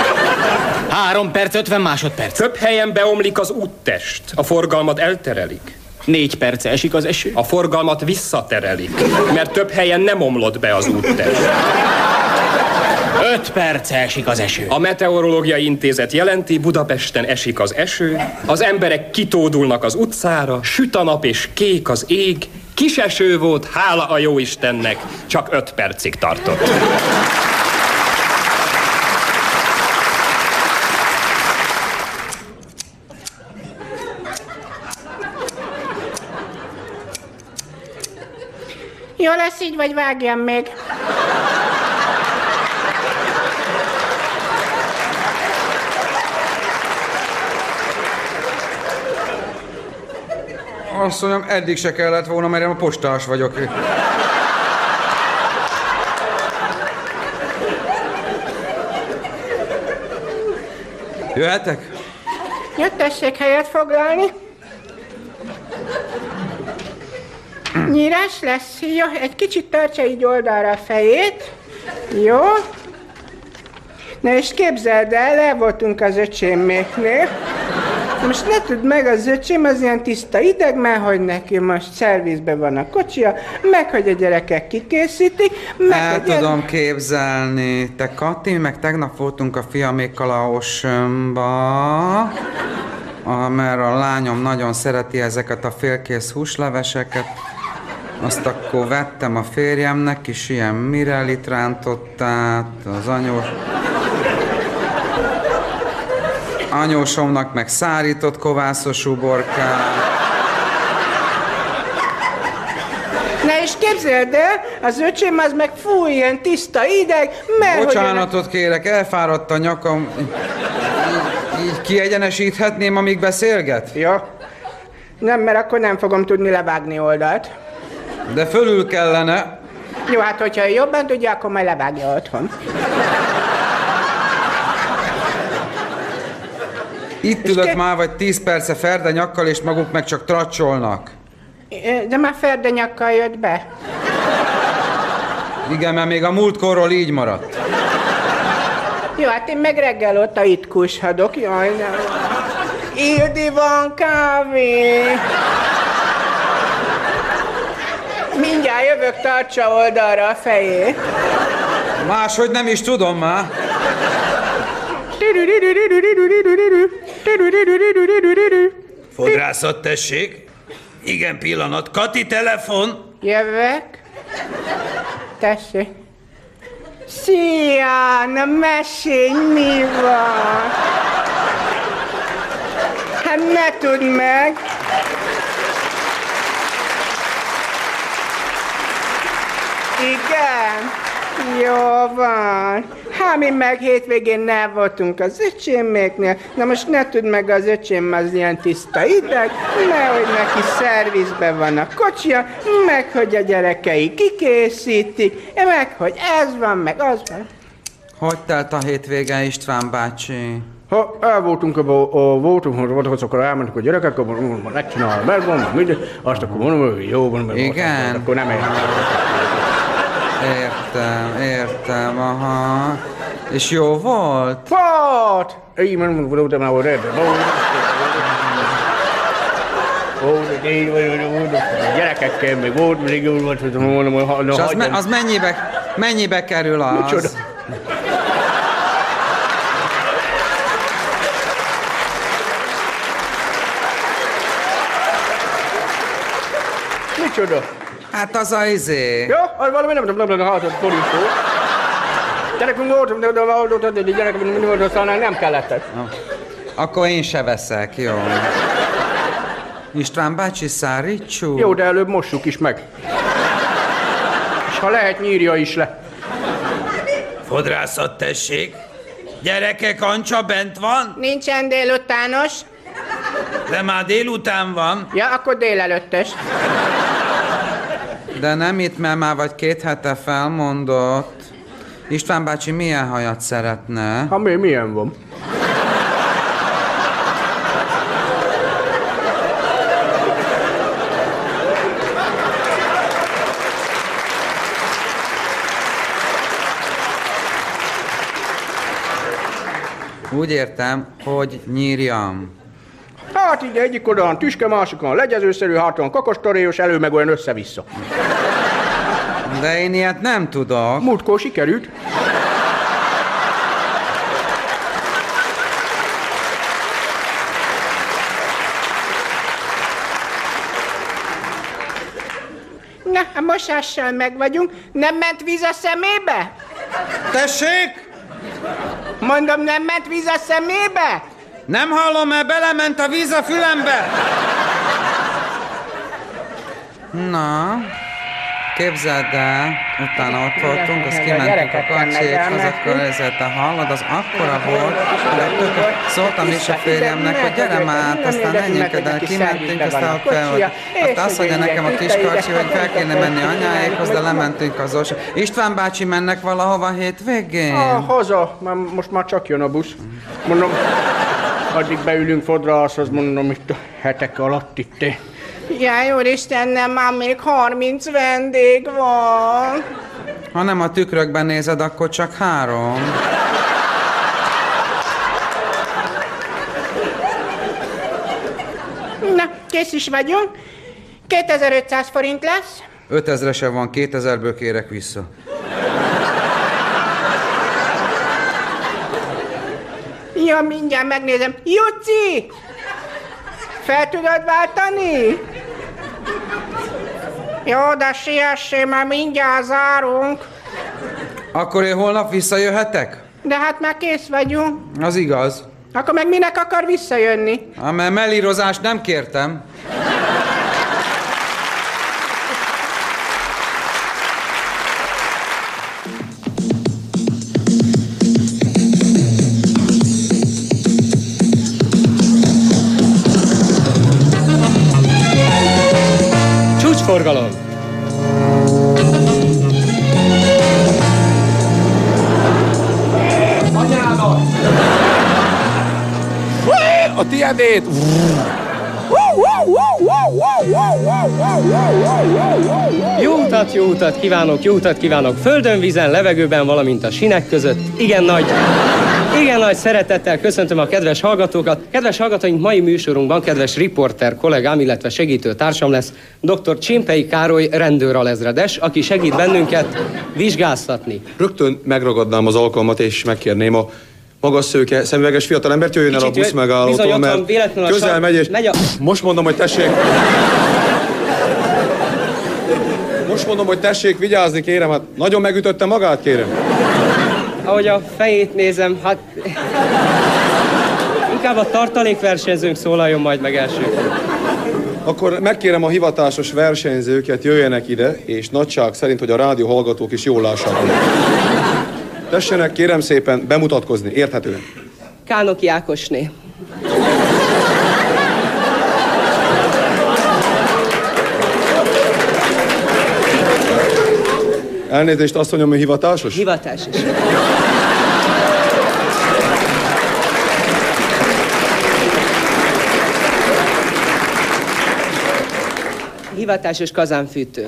Három perc, 50 másodperc. Több helyen beomlik az úttest. A forgalmat elterelik. Négy perce esik az eső. A forgalmat visszaterelik, mert több helyen nem omlott be az úttest. Öt perce esik az eső. A Meteorológiai Intézet jelenti, Budapesten esik az eső, az emberek kitódulnak az utcára, süt a nap és kék az ég, kis eső volt, hála a jó Istennek, csak öt percig tartott. Jó lesz így, vagy vágjam még? Azt mondjam, eddig se kellett volna, mert én a postás vagyok. Jöhetek? Jöttessék helyet foglalni. Nyírás lesz. Jó, egy kicsit tartsa így oldalra a fejét. Jó. Na és képzeld el, le voltunk az öcséméknél. Most ne tudd meg, az öcsém az ilyen tiszta ideg, mert hogy neki most szervizben van a kocsia, meg hogy a gyerekek kikészítik, meg El hogy tudom képzelni. Te Kati, meg tegnap voltunk a fiamékkal a Oceanba, a, mert a lányom nagyon szereti ezeket a félkész húsleveseket. Azt akkor vettem a férjemnek is ilyen mirelit rántottát, az anyós... Anyósomnak meg szárított kovászos uborkát. Na és képzeld el, az öcsém az meg fúj, ilyen tiszta ideg, mert hogy... Bocsánatot kérek, elfáradt a nyakam. Így, így kiegyenesíthetném, amíg beszélget? Ja. Nem, mert akkor nem fogom tudni levágni oldalt. De fölül kellene. Jó, hát hogyha jobban tudja, akkor majd levágja otthon. Itt ülök már vagy tíz perce ferde nyakkal, és maguk meg csak tracsolnak. De már ferde nyakkal jött be. Igen, mert még a múltkorról így maradt. Jó, hát én meg reggel óta itt kushadok, jaj, nem. Ildi van kávé. Mindjárt jövök, tartsa oldalra a fejét. Máshogy nem is tudom már. Fodrászat, tessék. Igen, pillanat. Kati, telefon. Jövök. Tessék. Szia, na mesélj, mi van? Hát ne tudd meg. Igen, jó van. Hát mi meg hétvégén nem voltunk az öcséméknél, na most ne tudd meg az öcsém az ilyen tiszta ideg, mert hogy neki szervizben van a kocsia, meg hogy a gyerekei kikészítik, meg hogy ez van, meg az van. Hogy telt a hétvége, István bácsi? Ha el voltunk, a, voltunk, hogy voltak, akkor elmentek a gyerekek, akkor mondom, megcsinálom, megvan, meg minden, azt akkor mondom, hogy jó van, meg Igen. akkor nem Értem, Értem, értem, aha. És jó volt? Volt! Én voltam a volt, így volt, a gyerekekkel, meg volt, még jól volt, hogy mondom, hogy ha, És az, me, az mennyibe, mennyibe kerül az? Micsoda? Micsoda? Hát az a izé. Jó, az valami nem tudom, nem tudom, hát borító. Gyerekünk volt, de de de gyerek, mindig volt, aztán nem kellett. Akkor én se veszek, jó. István bácsi, szárítsuk? Jó, de előbb mossuk is meg. És ha lehet, nyírja is le. Fodrászat tessék. Gyerekek, Ancsa bent van? Nincsen délutános. De már délután van. Ja, akkor délelőttes. De nem itt, mert már vagy két hete felmondott. István bácsi milyen hajat szeretne? Ha mi, milyen van? Úgy értem, hogy nyírjam. Hát így egyik oldalon tüske, másikon legyezőszerű, háton kakostoréos, elő meg olyan össze-vissza. De én ilyet nem tudok. Múltkor sikerült. Na, a mosással meg vagyunk. Nem ment víz a szemébe? Tessék? Mondom, nem ment víz a szemébe? Nem hallom, mert belement a víz a fülembe. Na, képzeld el, utána ott voltunk, azt kimentünk a kacsékhoz, akkor ezért a hallod, az akkora volt, de tök, szóltam is a férjemnek, hogy gyere már át, aztán menjünk el, kimentünk, aztán ott fel, hogy azt azt mondja nekem a kis kacsi, hogy fel kéne menni anyáékhoz, de lementünk az orsa. István bácsi mennek valahova hétvégén? Ah, haza, már most már csak jön a busz. Mondom, addig beülünk fodrászhoz, mondom, itt a hetek alatt itt. Jaj, úristenem, már még 30 vendég van. Ha nem a tükrökben nézed, akkor csak három. Na, kész is vagyunk. 2500 forint lesz. 5000-ese van, 2000-ből kérek vissza. Ja, mindjárt megnézem. Juci! Fel tudod váltani? Jó, de siessé, már mindjárt zárunk. Akkor én holnap visszajöhetek? De hát már kész vagyunk. Az igaz. Akkor meg minek akar visszajönni? Há, mert mellírozást nem kértem. Tiédét! Jó utat, jó utat kívánok, jó utat kívánok földön, vízen, levegőben, valamint a sinek között. Igen nagy, igen nagy szeretettel köszöntöm a kedves hallgatókat. Kedves hallgatóink, mai műsorunkban kedves riporter kollégám, illetve segítő társam lesz dr. Csimpei Károly rendőralezredes, aki segít bennünket vizsgáztatni. Rögtön megragadnám az alkalmat, és megkérném a magas szőke, szemüveges fiatalembert jöjjön el a Kicsit busz megállótól, mert közel megy, és megy a- most mondom, hogy tessék... Most mondom, hogy tessék vigyázni, kérem, hát nagyon megütötte magát, kérem. Ahogy a fejét nézem, hát... Inkább a tartalékversenyzőnk szólaljon majd meg első. Akkor megkérem a hivatásos versenyzőket, jöjjenek ide, és nagyság szerint, hogy a rádió hallgatók is jól lássák. Tessenek, kérem szépen, bemutatkozni, érthetően. Kánoki Ákosné. Elnézést, azt mondjam, hogy hivatásos? Hivatásos. Hivatásos kazánfűtő.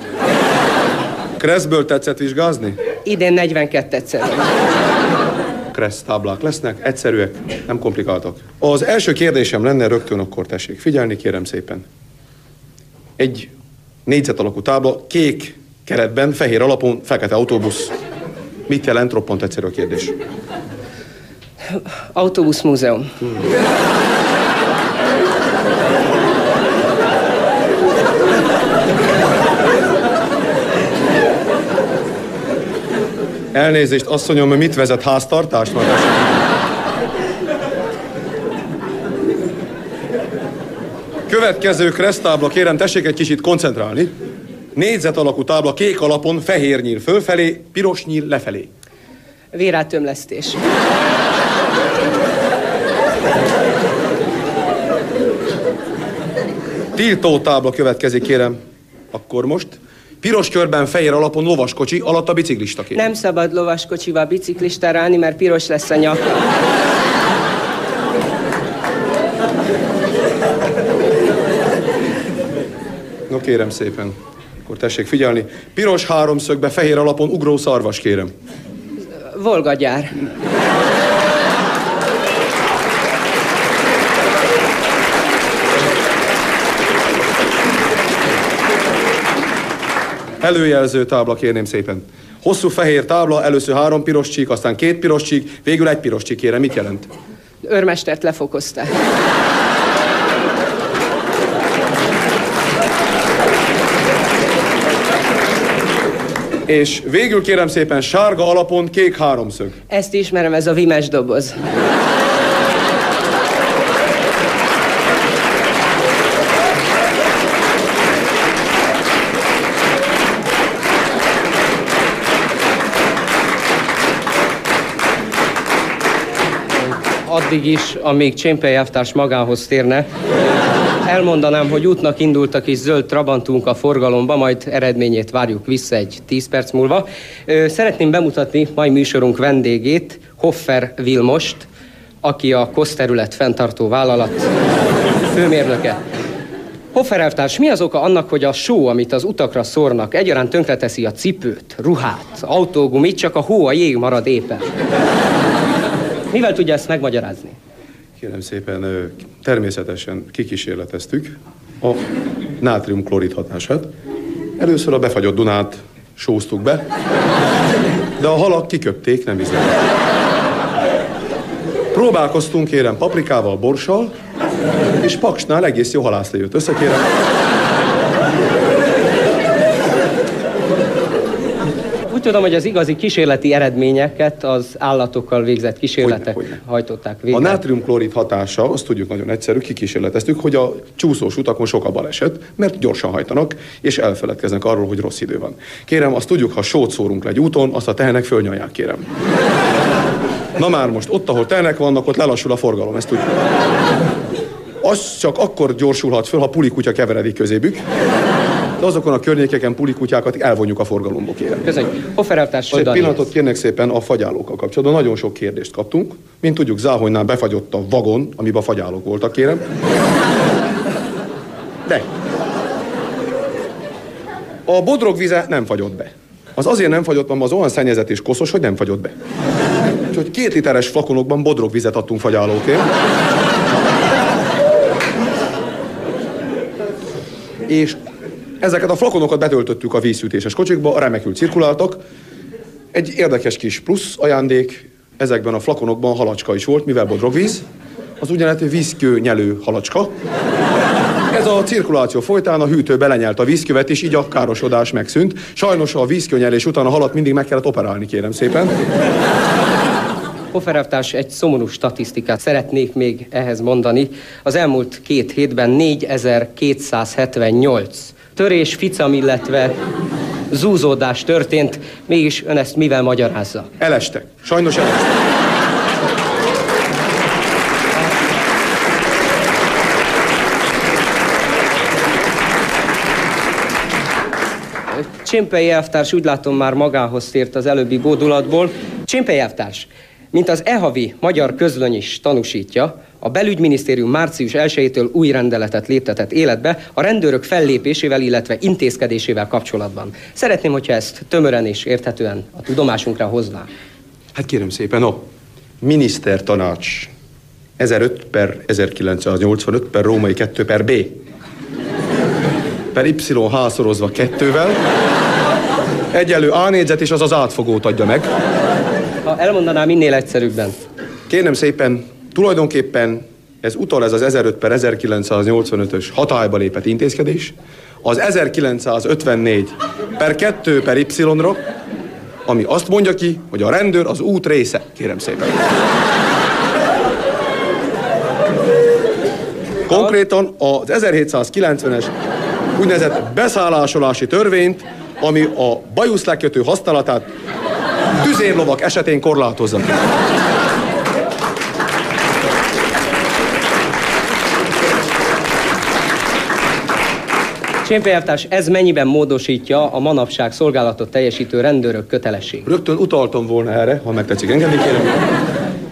Kreszből tetszett vizsgázni? Idén 42 egyszer. Kressz táblák lesznek, egyszerűek, nem komplikáltak. Az első kérdésem lenne rögtön akkor tessék. Figyelni kérem szépen. Egy négyzet alakú tábla, kék keretben, fehér alapon, fekete autóbusz. Mit jelent? Roppant egyszerű a kérdés. Autóbuszmúzeum. Elnézést, asszonyom, mit vezet háztartást? Majd Következő kresztábla, kérem, tessék egy kicsit koncentrálni. Négyzet alakú tábla, kék alapon, fehér nyíl fölfelé, piros nyíl lefelé. Vérátömlesztés. Tiltó tábla következik, kérem. Akkor most. Piros körben, fehér alapon lovaskocsi, alatt a biciklista kérem. Nem szabad lovaskocsival biciklistára állni, mert piros lesz a nyak. No kérem szépen. Akkor tessék figyelni. Piros háromszögbe, fehér alapon ugró szarvas, kérem. Volga Előjelző tábla, kérném szépen. Hosszú fehér tábla, először három piros csík, aztán két piros csík, végül egy piros csík, kérem. Mit jelent? Őrmestert lefokozták. És végül kérem szépen sárga alapon kék háromszög. Ezt ismerem, ez a vimes doboz. Addig is, amíg Csémpely elvtárs magához térne, elmondanám, hogy útnak indultak és zöld Trabantunk a forgalomba, majd eredményét várjuk vissza egy 10 perc múlva. Szeretném bemutatni mai műsorunk vendégét, Hoffer Vilmost, aki a koszterület fenntartó vállalat főmérnöke. Hoffer elvtárs, mi az oka annak, hogy a só, amit az utakra szórnak, egyaránt tönkreteszi a cipőt, ruhát, autógumit, csak a hó, a jég marad éppen? Mivel tudja ezt megmagyarázni? Kérem szépen, természetesen kikísérleteztük a nátriumklorid hatását. Először a befagyott Dunát sóztuk be, de a halak kiköpték, nem izleltek. Próbálkoztunk, kérem, paprikával, borssal, és paksnál egész jó halászlé jött össze, kérem. Tudom, hogy az igazi kísérleti eredményeket az állatokkal végzett kísérletek hajtották A végre. nátriumklorid hatása, azt tudjuk nagyon egyszerű, kikísérleteztük, hogy a csúszós utakon sok a baleset, mert gyorsan hajtanak, és elfeledkeznek arról, hogy rossz idő van. Kérem, azt tudjuk, ha sót szórunk le egy úton, azt a tehenek fölnyalják, kérem. Na már most, ott, ahol tehenek vannak, ott lelassul a forgalom, ezt tudjuk. Az csak akkor gyorsulhat föl, ha pulikutya keveredik közébük, de azokon a környékeken pulikkutyákat elvonjuk a forgalomból, kérem. Köszönjük. Hoffereltárs, Egy pillanatot kérnek szépen a fagyálókkal kapcsolatban. Nagyon sok kérdést kaptunk. Mint tudjuk, Záhonynál befagyott a vagon, amiben fagyálók voltak, kérem. De. A bodrog vize nem fagyott be. Az azért nem fagyott, mert az olyan szennyezett és koszos, hogy nem fagyott be. Úgyhogy két literes flakonokban bodrog vizet adtunk fagyálókért. És ezeket a flakonokat betöltöttük a vízszűtéses kocsikba, remekül cirkuláltak. Egy érdekes kis plusz ajándék, ezekben a flakonokban halacska is volt, mivel bodrogvíz, az úgynevezett vízkő nyelő halacska. Ez a cirkuláció folytán a hűtő belenyelt a vízkövet, és így a károsodás megszűnt. Sajnos a vízkőnyelés után a halat mindig meg kellett operálni, kérem szépen. Hofferelvtárs, egy szomorú statisztikát szeretnék még ehhez mondani. Az elmúlt két hétben 4278 törés, ficam, illetve zúzódás történt. Mégis ön ezt mivel magyarázza? Elestek. Sajnos elestek. Csimpei elvtárs úgy látom már magához tért az előbbi bódulatból. Csimpei elvtárs, mint az EHAVI magyar közlöny is tanúsítja, a belügyminisztérium március 1-től új rendeletet léptetett életbe a rendőrök fellépésével, illetve intézkedésével kapcsolatban. Szeretném, hogyha ezt tömören és érthetően a tudomásunkra hozná. Hát kérem szépen, a minisztertanács 1005 per 1985 per római 2 per B per Y házszorozva kettővel egyelő A négyzet, és az az átfogót adja meg. Ha elmondaná minél egyszerűbben. Kérem szépen, tulajdonképpen ez utal ez az 1005 per 1985-ös hatályba lépett intézkedés, az 1954 per 2 per Y-ra, ami azt mondja ki, hogy a rendőr az út része. Kérem szépen. Konkrétan az 1790-es úgynevezett beszállásolási törvényt, ami a bajuszlekötő használatát tüzérlovak esetén korlátozza. Csémpelyelvtárs, ez mennyiben módosítja a manapság szolgálatot teljesítő rendőrök kötelességét? Rögtön utaltam volna erre, ha megtetszik engedni, kérem.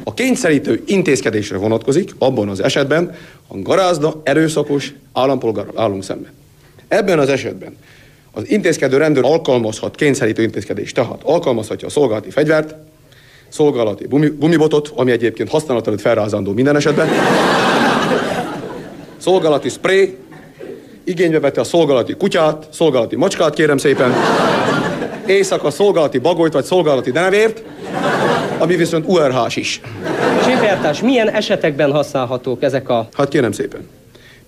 A kényszerítő intézkedésre vonatkozik abban az esetben, ha garázda erőszakos állampolgár állunk szemben. Ebben az esetben az intézkedő rendőr alkalmazhat kényszerítő intézkedést, tehát alkalmazhatja a szolgálati fegyvert, szolgálati gumi, gumibotot, ami egyébként használat előtt felrázandó minden esetben, szolgálati spray, igénybe vette a szolgálati kutyát, szolgálati macskát, kérem szépen, éjszaka szolgálati bagolyt vagy szolgálati denevért, ami viszont URH-s is. Csémpelyelvtárs, milyen esetekben használhatók ezek a... Hát kérem szépen.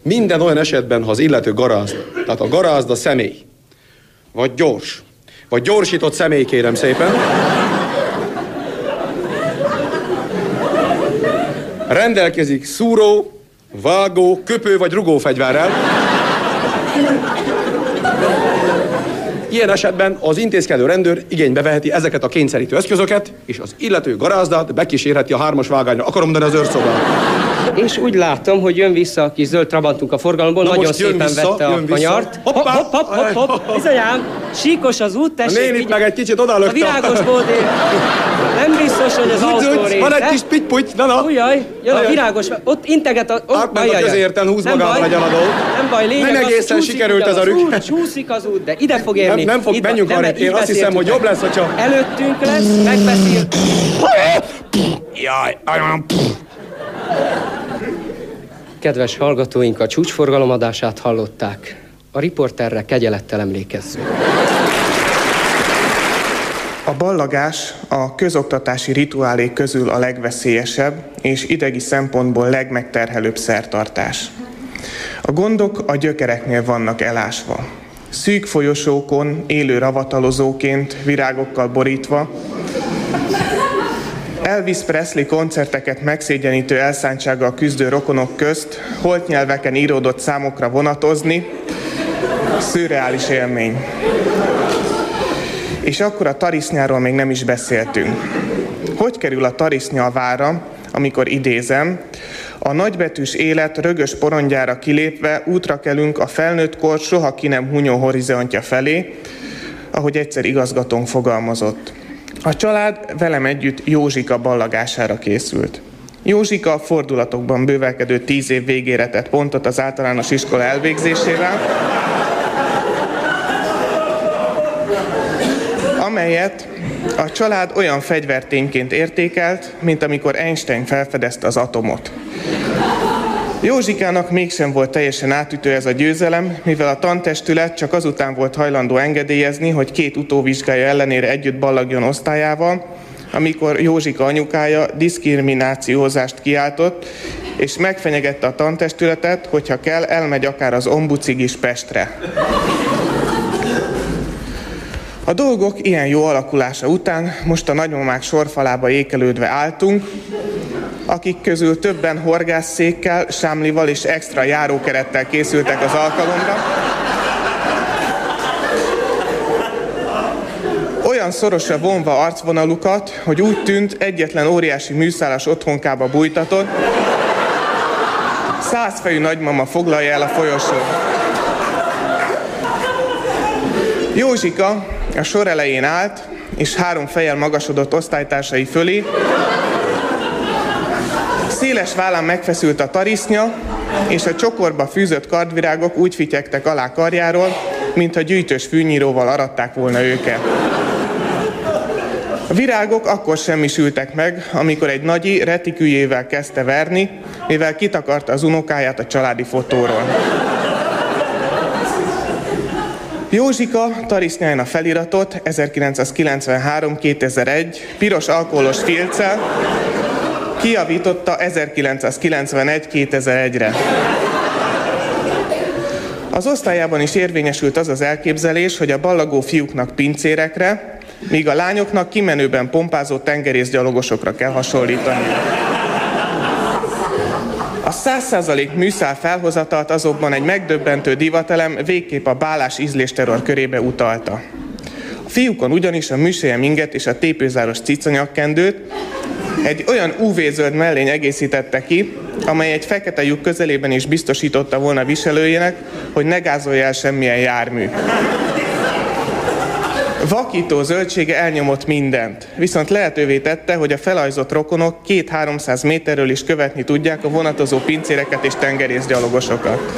Minden olyan esetben, ha az illető garázda, tehát a garázda személy, vagy gyors, vagy gyorsított személy, kérem szépen, rendelkezik szúró, vágó, köpő vagy rugófegyverrel, Ilyen esetben az intézkedő rendőr igénybe veheti ezeket a kényszerítő eszközöket, és az illető garázdát bekísérheti a hármas vágányra. Akarom mondani az őrszobára. És úgy látom, hogy jön vissza a kis zöld trabantunk a forgalomból, Na nagyon szépen vissza, vette a kanyart. Hopp, hopp, hopp, hopp, hopp, bizonyám, síkos az út, A tessék. nénit vigy- meg egy kicsit odalökte. A virágos bódé. Nem biztos, hogy az autó része. van egy kis pitty na na. Ujjaj, jön a virágos, ott integet a... Ott, Átment a közérten, húz magával baj, egy aladót. Nem baj, lényeg Nem egészen sikerült ez a út, Csúszik az út, de ide fog érni. Nem- nem fog, menjünk arra. Én azt hiszem, hogy jobb lesz, hogyha- Előttünk lesz, megbeszél. Jaj, ajaj, Kedves hallgatóink, a csúcsforgalom adását hallották. A riporterre kegyelettel emlékezzünk. A ballagás a közoktatási rituálé közül a legveszélyesebb és idegi szempontból legmegterhelőbb szertartás. A gondok a gyökereknél vannak elásva. Szűk folyosókon, élő ravatalozóként, virágokkal borítva, Elvis Presley koncerteket megszégyenítő elszántsággal küzdő rokonok közt holt nyelveken íródott számokra vonatozni, szürreális élmény. És akkor a tarisznyáról még nem is beszéltünk. Hogy kerül a tarisznya a vára, amikor idézem, a nagybetűs élet rögös porondjára kilépve útra kelünk a felnőtt kor soha ki nem hunyó horizontja felé, ahogy egyszer igazgatón fogalmazott. A család velem együtt Józsika ballagására készült. Józsika a fordulatokban bővelkedő tíz év végére tett pontot az általános iskola elvégzésével, amelyet a család olyan fegyvertényként értékelt, mint amikor Einstein felfedezte az atomot. Józsikának mégsem volt teljesen átütő ez a győzelem, mivel a tantestület csak azután volt hajlandó engedélyezni, hogy két utóvizsgája ellenére együtt ballagjon osztályával, amikor Józsika anyukája diszkriminációzást kiáltott, és megfenyegette a tantestületet, hogyha kell, elmegy akár az ombucig is Pestre. A dolgok ilyen jó alakulása után most a nagymamák sorfalába ékelődve álltunk, akik közül többen horgásszékkel, sámlival és extra járókerettel készültek az alkalomra. Olyan szorosra vonva arcvonalukat, hogy úgy tűnt, egyetlen óriási műszálas otthonkába bújtatott, százfejű nagymama foglalja el a folyosót. Józsika a sor elején állt, és három fejjel magasodott osztálytársai fölé. Széles vállán megfeszült a tarisznya, és a csokorba fűzött kardvirágok úgy fityegtek alá karjáról, mintha gyűjtős fűnyíróval aratták volna őket. A virágok akkor semmisültek meg, amikor egy nagyi retiküljével kezdte verni, mivel kitakarta az unokáját a családi fotóról. Józsika tarisznyáján a feliratot 1993-2001 piros alkoholos filccel kiavította 1991-2001-re. Az osztályában is érvényesült az az elképzelés, hogy a ballagó fiúknak pincérekre, míg a lányoknak kimenőben pompázó tengerészgyalogosokra kell hasonlítani. A 100% műszál felhozatalt azonban egy megdöbbentő divatelem végképp a bálás ízlésterror körébe utalta. A fiúkon ugyanis a műsélye minget és a tépőzáros cicanyakkendőt egy olyan UV-zöld mellény egészítette ki, amely egy fekete lyuk közelében is biztosította volna viselőjének, hogy ne gázolja el semmilyen jármű. Vakító zöldsége elnyomott mindent, viszont lehetővé tette, hogy a felajzott rokonok két-háromszáz méterről is követni tudják a vonatozó pincéreket és tengerészgyalogosokat.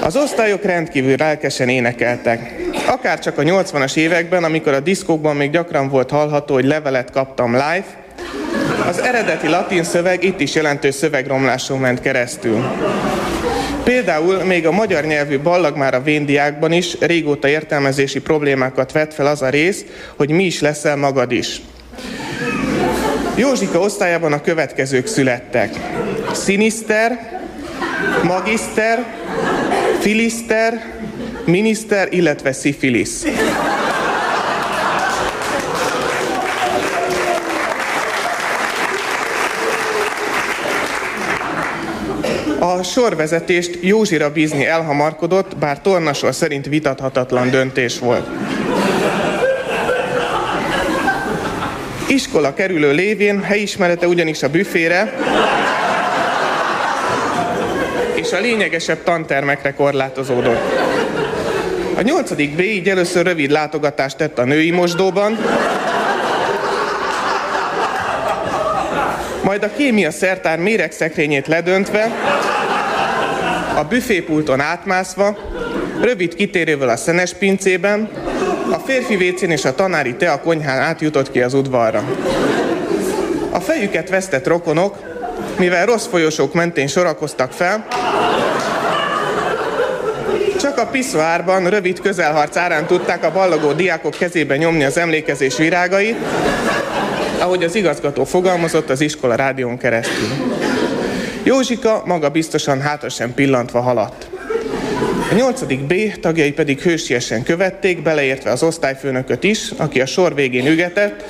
Az osztályok rendkívül lelkesen énekeltek. Akár csak a 80-as években, amikor a diszkókban még gyakran volt hallható, hogy levelet kaptam live, az eredeti latin szöveg itt is jelentős szövegromláson ment keresztül. Például még a magyar nyelvű ballagmára véndiákban is régóta értelmezési problémákat vet fel az a rész, hogy mi is leszel magad is. Józsika osztályában a következők születtek. Sinister, Magister, Filiszter, Miniszter, illetve Szifilisz. A sorvezetést Józsira bízni elhamarkodott, bár tornasor szerint vitathatatlan döntés volt. Iskola kerülő lévén helyismerete ugyanis a büfére és a lényegesebb tantermekre korlátozódott. A nyolcadik B így először rövid látogatást tett a női mosdóban, majd a kémia szertár méregszekrényét ledöntve, a büfépulton átmászva, rövid kitérővel a szenes pincében, a férfi vécén és a tanári te a konyhán átjutott ki az udvarra. A fejüket vesztett rokonok, mivel rossz folyosók mentén sorakoztak fel, csak a piszoárban rövid közelharc árán tudták a ballagó diákok kezébe nyomni az emlékezés virágait, ahogy az igazgató fogalmazott az iskola rádión keresztül. Józsika maga biztosan hátra sem pillantva haladt. A nyolcadik B tagjai pedig hősiesen követték, beleértve az osztályfőnököt is, aki a sor végén ügetett,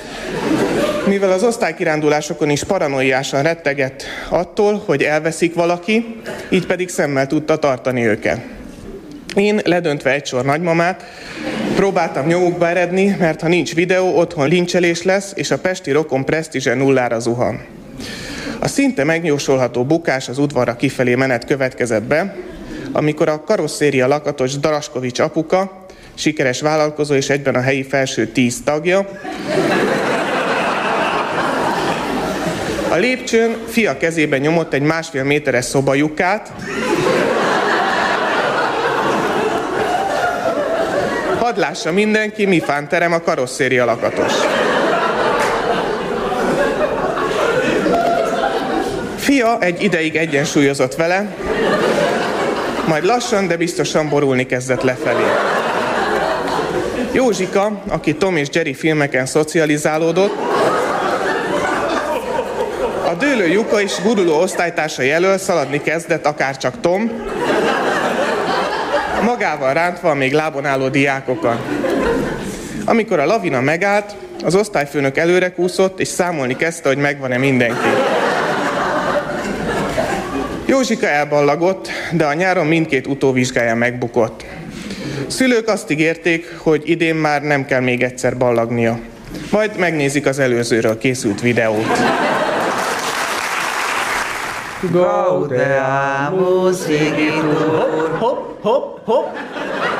mivel az osztálykirándulásokon is paranoiásan rettegett attól, hogy elveszik valaki, így pedig szemmel tudta tartani őket. Én ledöntve egy sor nagymamát, próbáltam nyomukba eredni, mert ha nincs videó, otthon lincselés lesz, és a pesti rokon presztízse nullára zuhan. A szinte megjósolható bukás az udvarra kifelé menet következett be, amikor a karosszéria lakatos Daraskovics apuka, sikeres vállalkozó és egyben a helyi felső tíz tagja, a lépcsőn fia kezében nyomott egy másfél méteres szobajukát, Hadd lássa mindenki, mi fánterem a karosszéria lakatos. Fia egy ideig egyensúlyozott vele, majd lassan, de biztosan borulni kezdett lefelé. Józsika, aki Tom és Jerry filmeken szocializálódott, a dőlő lyuka és guruló osztálytársa jelöl szaladni kezdett akár csak Tom, magával rántva a még lábon álló diákokat. Amikor a lavina megállt, az osztályfőnök előre kúszott, és számolni kezdte, hogy megvan-e mindenki. Józsika elballagott, de a nyáron mindkét utóvizsgája megbukott. Szülők azt ígérték, hogy idén már nem kell még egyszer ballagnia. Majd megnézik az előzőről készült videót. Gaudeamus igitur. Hopp, hopp, hopp.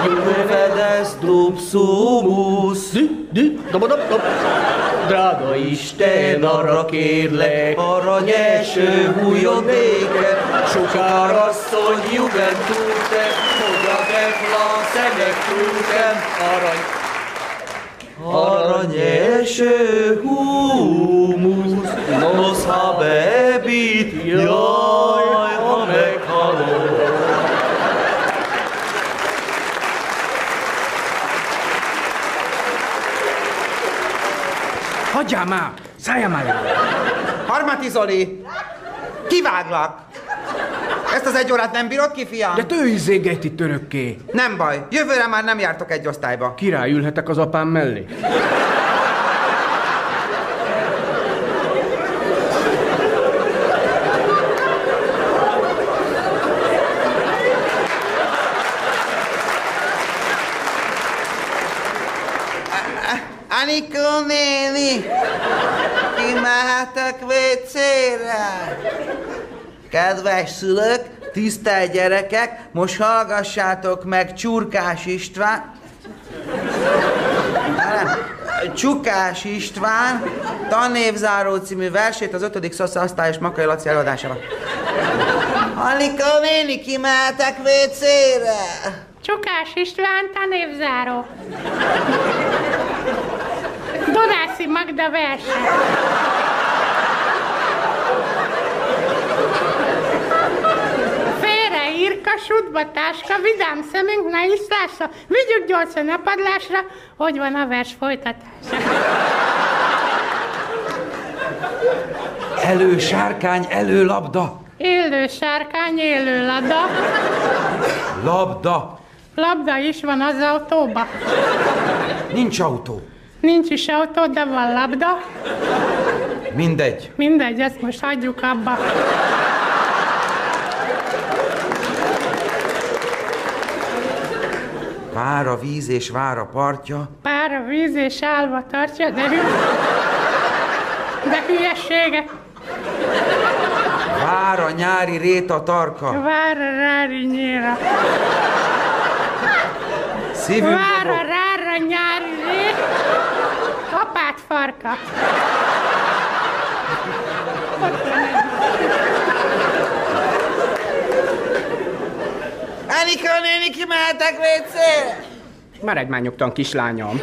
Juvedes dub sumus. Dü, dü, dob, dob, dob. Drága Isten, arra kérlek, aranyeső hújon néked, sokára asszony jugentúte, foga defla szemek túltem, arany, Aranyeső humusz, nos ha bebit, jaj, Hagyjál már! Szálljál már! Harmati Zoli, kiváglak! Ezt az egy órát nem bírod ki, fiam? De tő izzéget itt örökké. Nem baj, jövőre már nem jártok egy osztályba. Király, ülhetek az apám mellé. Anikó néni, kimehetek WC-re? Kedves szülők, tisztelt gyerekek, most hallgassátok meg Csurkás István. Csukás István tanévzáró című versét az 5. szosztályos Makai Laci előadásában. Anikó néni, kimehetek WC-re? Csukás István tanévzáró. Dodászi Magda verse. Félre írka, sutba táska, vidám szemünk, ne is társa. Vigyük gyorsan a padlásra, hogy van a vers folytatása. Elő sárkány, elő labda. Élő sárkány, élő lada. Labda. Labda is van az autóba. Nincs autó. Nincs is autó, de van labda. Mindegy. Mindegy, ezt most hagyjuk abba. Vár a víz és vár a partja. Pár a víz és állva tartja, de hű... De hülyessége. Vár a nyári réta tarka. Vár a rári nyíra. Szívünk Vár a rára nyári farka. Anika néni, kimehetek WC-re? Maradj már nyugtan, kislányom.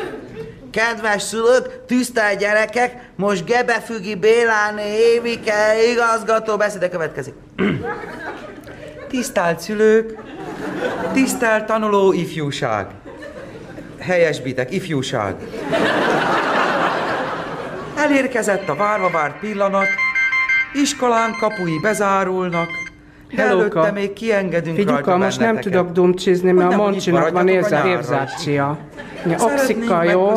Kedves szülők, tisztelt gyerekek, most Gebefügi Béláné Évike igazgató beszéde következik. Tisztelt szülők, tisztelt tanuló ifjúság. Helyesbitek, ifjúság. Elérkezett a várva várt pillanat, iskolán kapui bezárulnak, de Hellóka. előtte még kiengedünk Figyuka, most nem tudok dumcsizni, mert a Moncsinak van maradjatok a érze, nyárra érzátsia. Ja, Oxika, jó?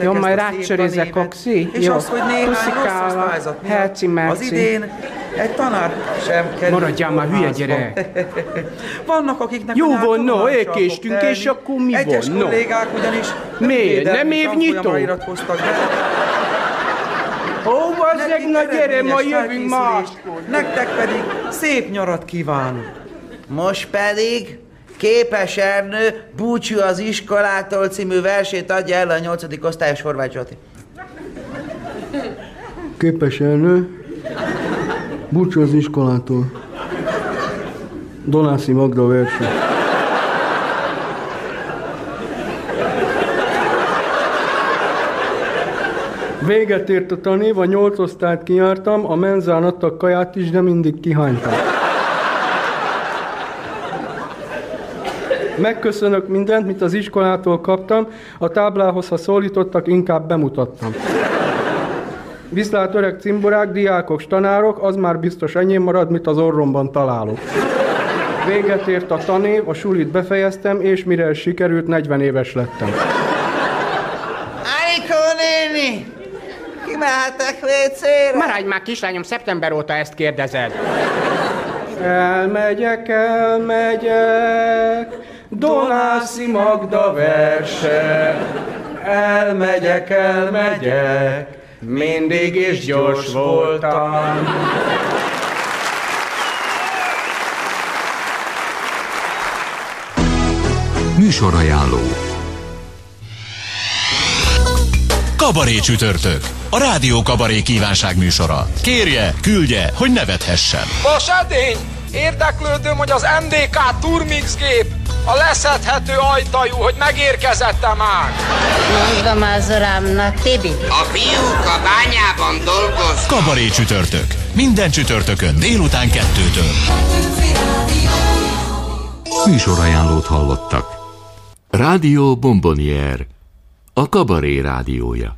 Jó, majd rácsörizek, Oxi? És Jó. az, hogy néhány Puszikála, herci az idén egy tanár sem kerül. Maradjál már, hülye gyerek. [laughs] Vannak, akiknek Jó van, no, elkéstünk, és akkor mi Egyes van, no? kollégák ugyanis Miért? Nem évnyitó? Ó, bazzeg, na gyere, ma jövünk felkészülést, Nektek pedig szép nyarat kívánok. Most pedig Képes Ernő Búcsú az iskolától című versét adja el a 8. osztályos Horváth Zsoti. Képes elnő, búcsú az iskolától. Donászi Magda verse. Véget ért a tanév, a nyolc osztályt kijártam, a menzán adtak kaját is, de mindig kihánytam. Megköszönök mindent, mit az iskolától kaptam, a táblához, ha szólítottak, inkább bemutattam. Viszlát öreg cimborák, diákok, tanárok, az már biztos enyém marad, mit az orromban találok. Véget ért a tanév, a sulit befejeztem, és mire sikerült, 40 éves lettem. Anikó néni! Kimehetek WC-re? Maradj már, kislányom, szeptember óta ezt kérdezed. Elmegyek, elmegyek, Donászi Magda verse. Elmegyek, elmegyek, mindig is gyors voltam. Műsorajánló Kabaré csütörtök. A Rádió Kabaré kívánság műsora. Kérje, küldje, hogy nevethessen. Edény! Érdeklődöm, hogy az MDK Turmix gép a leszedhető ajtajú, hogy megérkezette már. Mondom az uramnak, Tibi. A fiúk a bányában dolgoznak. Kabaré csütörtök. Minden csütörtökön délután kettőtől. Műsorajánlót hallottak. Rádió Bombonier. A Kabaré rádiója.